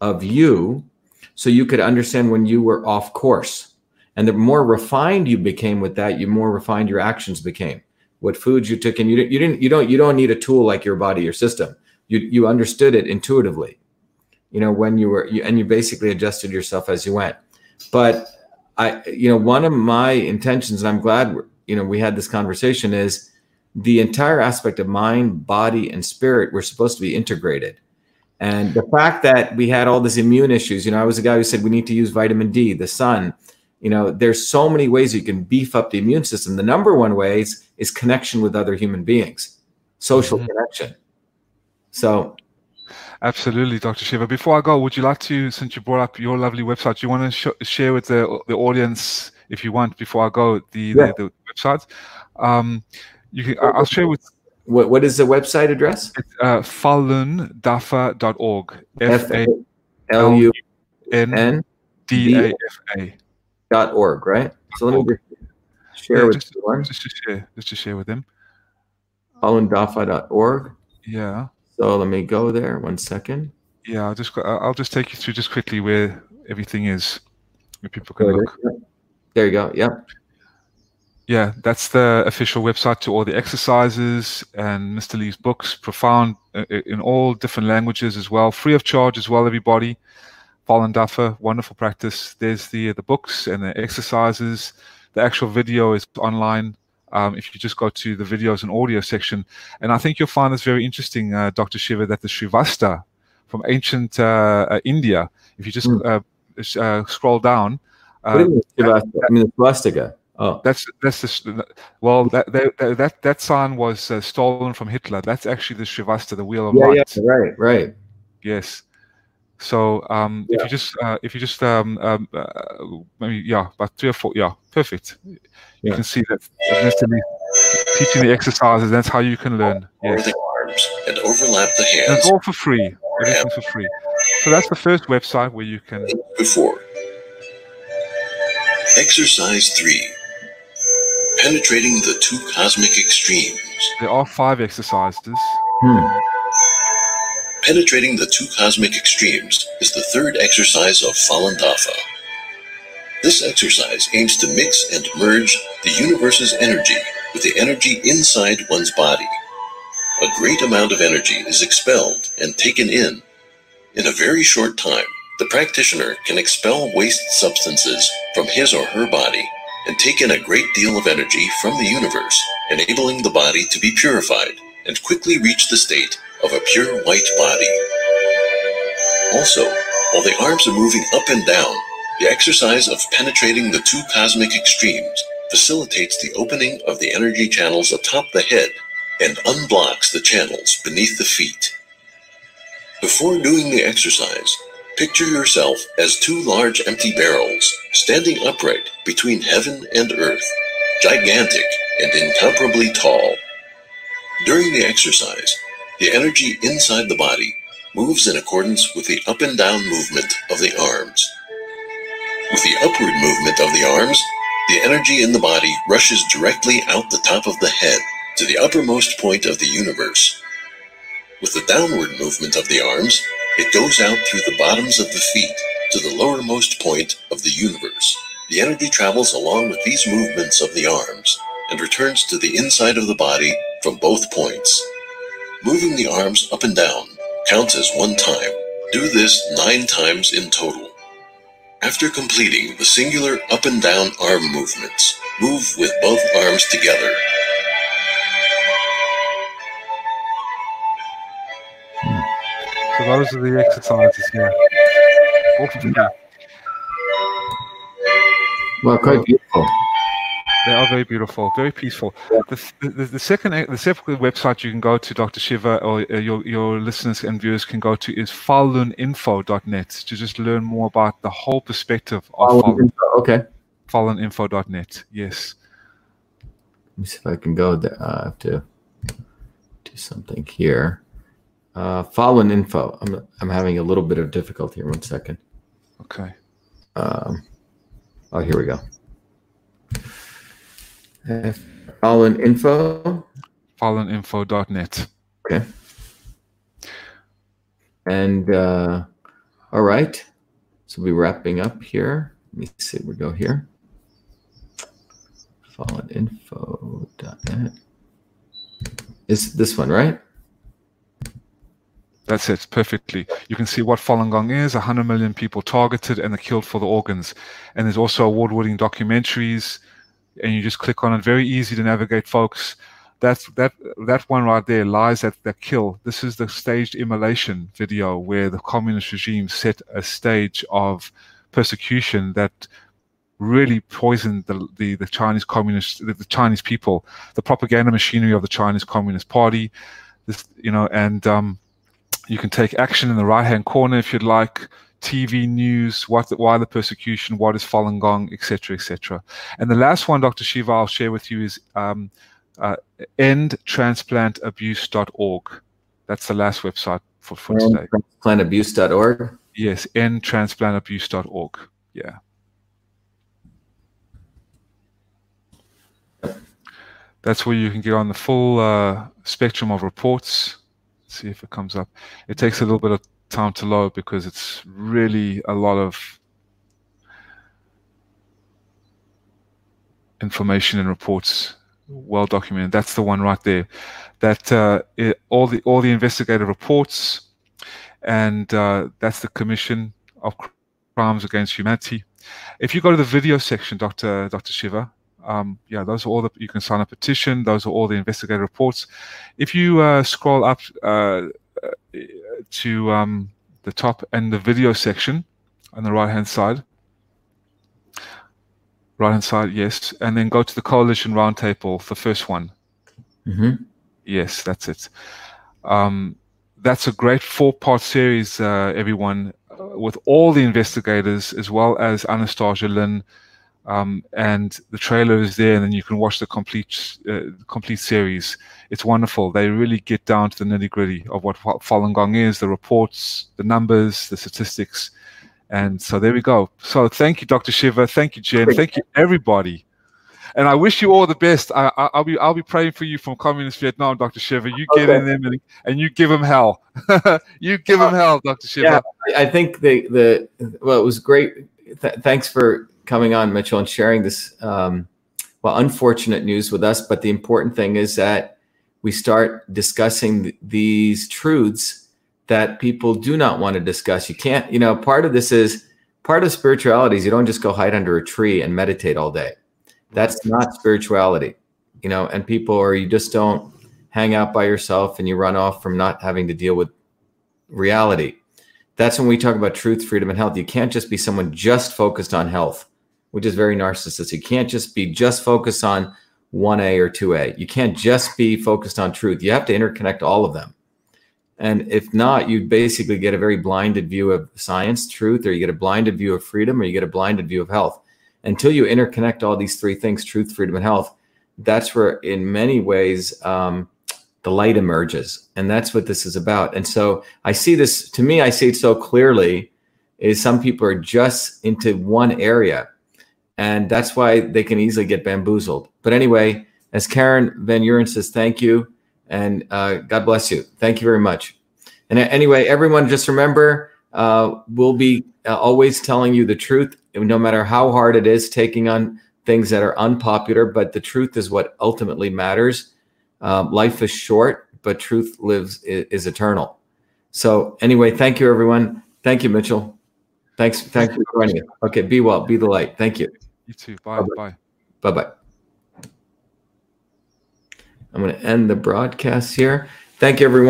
of you so you could understand when you were off course. And the more refined you became with that, you more refined your actions became. What foods you took, and you, you didn't, you don't, you don't need a tool like your body, your system. You, you understood it intuitively, you know, when you were, you, and you basically adjusted yourself as you went. But I, you know, one of my intentions, and I'm glad, you know, we had this conversation is the entire aspect of mind, body, and spirit were supposed to be integrated. And the fact that we had all these immune issues, you know, I was a guy who said we need to use vitamin D, the sun. You know, there's so many ways you can beef up the immune system. The number one ways is connection with other human beings, social mm-hmm. connection. So Absolutely, Dr. Shiva. Before I go, would you like to, since you brought up your lovely website, do you want to sh- share with the the audience, if you want, before I go, the yeah. the, the, website? Um, you can, I'll share with. What what is the website address? It's uh, falundafa.org. F A L U N D A F A. Dot org, right? So let me share yeah, with just, everyone. Just to share, just to share with them. Falundafa.org. Yeah. So let me go there. One second. Yeah, I'll just I'll just take you through just quickly where everything is, where people can look. There you go. Yep. Yeah, that's the official website to all the exercises and Mr. Li's books, profound uh, uh, in all different languages as well, free of charge as well. Everybody, Falun Dafa, wonderful practice. There's the the books and the exercises. The actual video is online um, if you just go to the videos and audio section. And I think you'll find this very interesting, uh, Dr. Shiva, that the Shrivasta from ancient uh, uh, India, if you just mm. scroll down. what do you mean? I mean, the swastika. Oh, that's that's the well that that that, that sign was uh, stolen from Hitler. That's actually the Shrivasta, the wheel of yeah, light. Yeah, right, right. Yes. So um, yeah. if you just uh, if you just um, um, uh, maybe yeah about three or four yeah perfect you yeah. can see that teaching the exercises that's how you can learn yes. arms and overlap the And hands it's all for free. Everything's for free. So that's the first website where you can. before. Exercise 3 Penetrating the two cosmic extremes. There are five exercises. Penetrating the two cosmic extremes is the third exercise of Falun Dafa. This exercise aims to mix and merge the universe's energy with the energy inside one's body. A great amount of energy is expelled and taken in. In a very short time, the practitioner can expel waste substances from his or her body and take in a great deal of energy from the universe, enabling the body to be purified and quickly reach the state of a pure white body. Also, while the arms are moving up and down, the exercise of penetrating the two cosmic extremes facilitates the opening of the energy channels atop the head and unblocks the channels beneath the feet. Before doing the exercise, picture yourself as two large empty barrels standing upright between heaven and earth, gigantic and incomparably tall. During the exercise, the energy inside the body moves in accordance with the up and down movement of the arms. With the upward movement of the arms, the energy in the body rushes directly out the top of the head to the uppermost point of the universe. With the downward movement of the arms, it goes out through the bottoms of the feet to the lowermost point of the universe. The energy travels along with these movements of the arms and returns to the inside of the body from both points. Moving the arms up and down counts as one time. Do this nine times in total. After completing the singular up and down arm movements, move with both arms together. So those are the exercises here. All. Well, quite beautiful. They are very beautiful, very peaceful. The, the, the second the second website you can go to, Dr. Shiva, or uh, your, your listeners and viewers can go to is faluninfo.net to just learn more about the whole perspective of Falun. Info, okay. Faluninfo.net. Yes. Let me see if I can go there. I have to do something here. Uh, Falun info. I'm I'm having a little bit of difficulty here. One second. Okay. Um, oh, here we go. Uh, Falun info. Faluninfo.net. Okay. And uh, all right. So we'll be wrapping up here. Let me see. We go here. Faluninfo.net. Is this one right? That's it, perfectly. You can see what Falun Gong is 100 million people targeted and they're killed for the organs. And there's also award winning documentaries, and you just click on it. Very easy to navigate, folks. That's that that one right there, lies at the kill. This is the staged immolation video where the communist regime set a stage of persecution that really poisoned the the, the Chinese communist the, the Chinese people, the propaganda machinery of the Chinese Communist Party. This you know, and um, you can take action in the right hand corner if you'd like. TV news, what the, why the persecution, what is Falun Gong, etc., etc. And the last one, Dr. Shiva, I'll share with you is um, uh, endtransplantabuse.org. That's the last website for, for today. Plantabuse.org. Yes, endtransplantabuse.org. Yeah. That's where you can get on the full uh, spectrum of reports. Let's see if it comes up. It takes a little bit of time to load because it's really a lot of information and reports well documented. That's the one right there. That uh, it, all the all the investigative reports, and uh, that's the Commission of Crimes Against Humanity. If you go to the video section, Doctor Doctor Shiva, um, yeah, those are all the you can sign a petition. Those are all the investigative reports. If you uh, scroll up uh, to um, the top and the video section on the right hand side, right hand side, yes, and then go to the coalition roundtable, the first one. Mm-hmm. Yes, that's it. Um, that's a great four-part series, uh, everyone, uh, with all the investigators as well as Anastasia Lin, Um, and the trailer is there, and then you can watch the complete uh, complete series. It's wonderful. They really get down to the nitty gritty of what Falun Gong is, the reports, the numbers, the statistics, and so there we go. So thank you, Dr. Shiva. Thank you, Jen. Thank you, everybody. And I wish you all the best. I, will be I'll be praying for you from communist Vietnam, Dr. Shiva. You get okay. in them and, and, you give them hell. you give them hell, Dr. Shiva. Yeah, I think the the well, it was great. Th- thanks for coming on, Mitchell, and sharing this um, well unfortunate news with us. But the important thing is that we start discussing th- these truths that people do not want to discuss. You can't, you know, part of this is part of spirituality is you don't just go hide under a tree and meditate all day. That's not spirituality, you know, and people, or you just don't hang out by yourself and you run off from not having to deal with reality. That's when we talk about truth, freedom, and health. You can't just be someone just focused on health, which is very narcissistic. You can't just be just focused on 1A or 2A. You can't just be focused on truth. You have to interconnect all of them. And if not, you basically get a very blinded view of science, truth, or you get a blinded view of freedom, or you get a blinded view of health. Until you interconnect all these three things truth, freedom, and health that's where, in many ways, um, the light emerges. And that's what this is about. And so I see this, to me, I see it so clearly is some people are just into one area. And that's why they can easily get bamboozled. But anyway, as Karen Van Uren says, thank you. And uh, God bless you. Thank you very much. And anyway, everyone, just remember uh, we'll be uh, always telling you the truth, no matter how hard it is taking on things that are unpopular. But the truth is what ultimately matters. Um, life is short, but truth lives is, eternal. So anyway, thank you, everyone. Thank you, Mitchell. Thanks. Thanks for joining. Okay, be well. Be the light. Thank you. You too. Bye. Bye. Bye. Bye. I'm going to end the broadcast here. Thank you, everyone.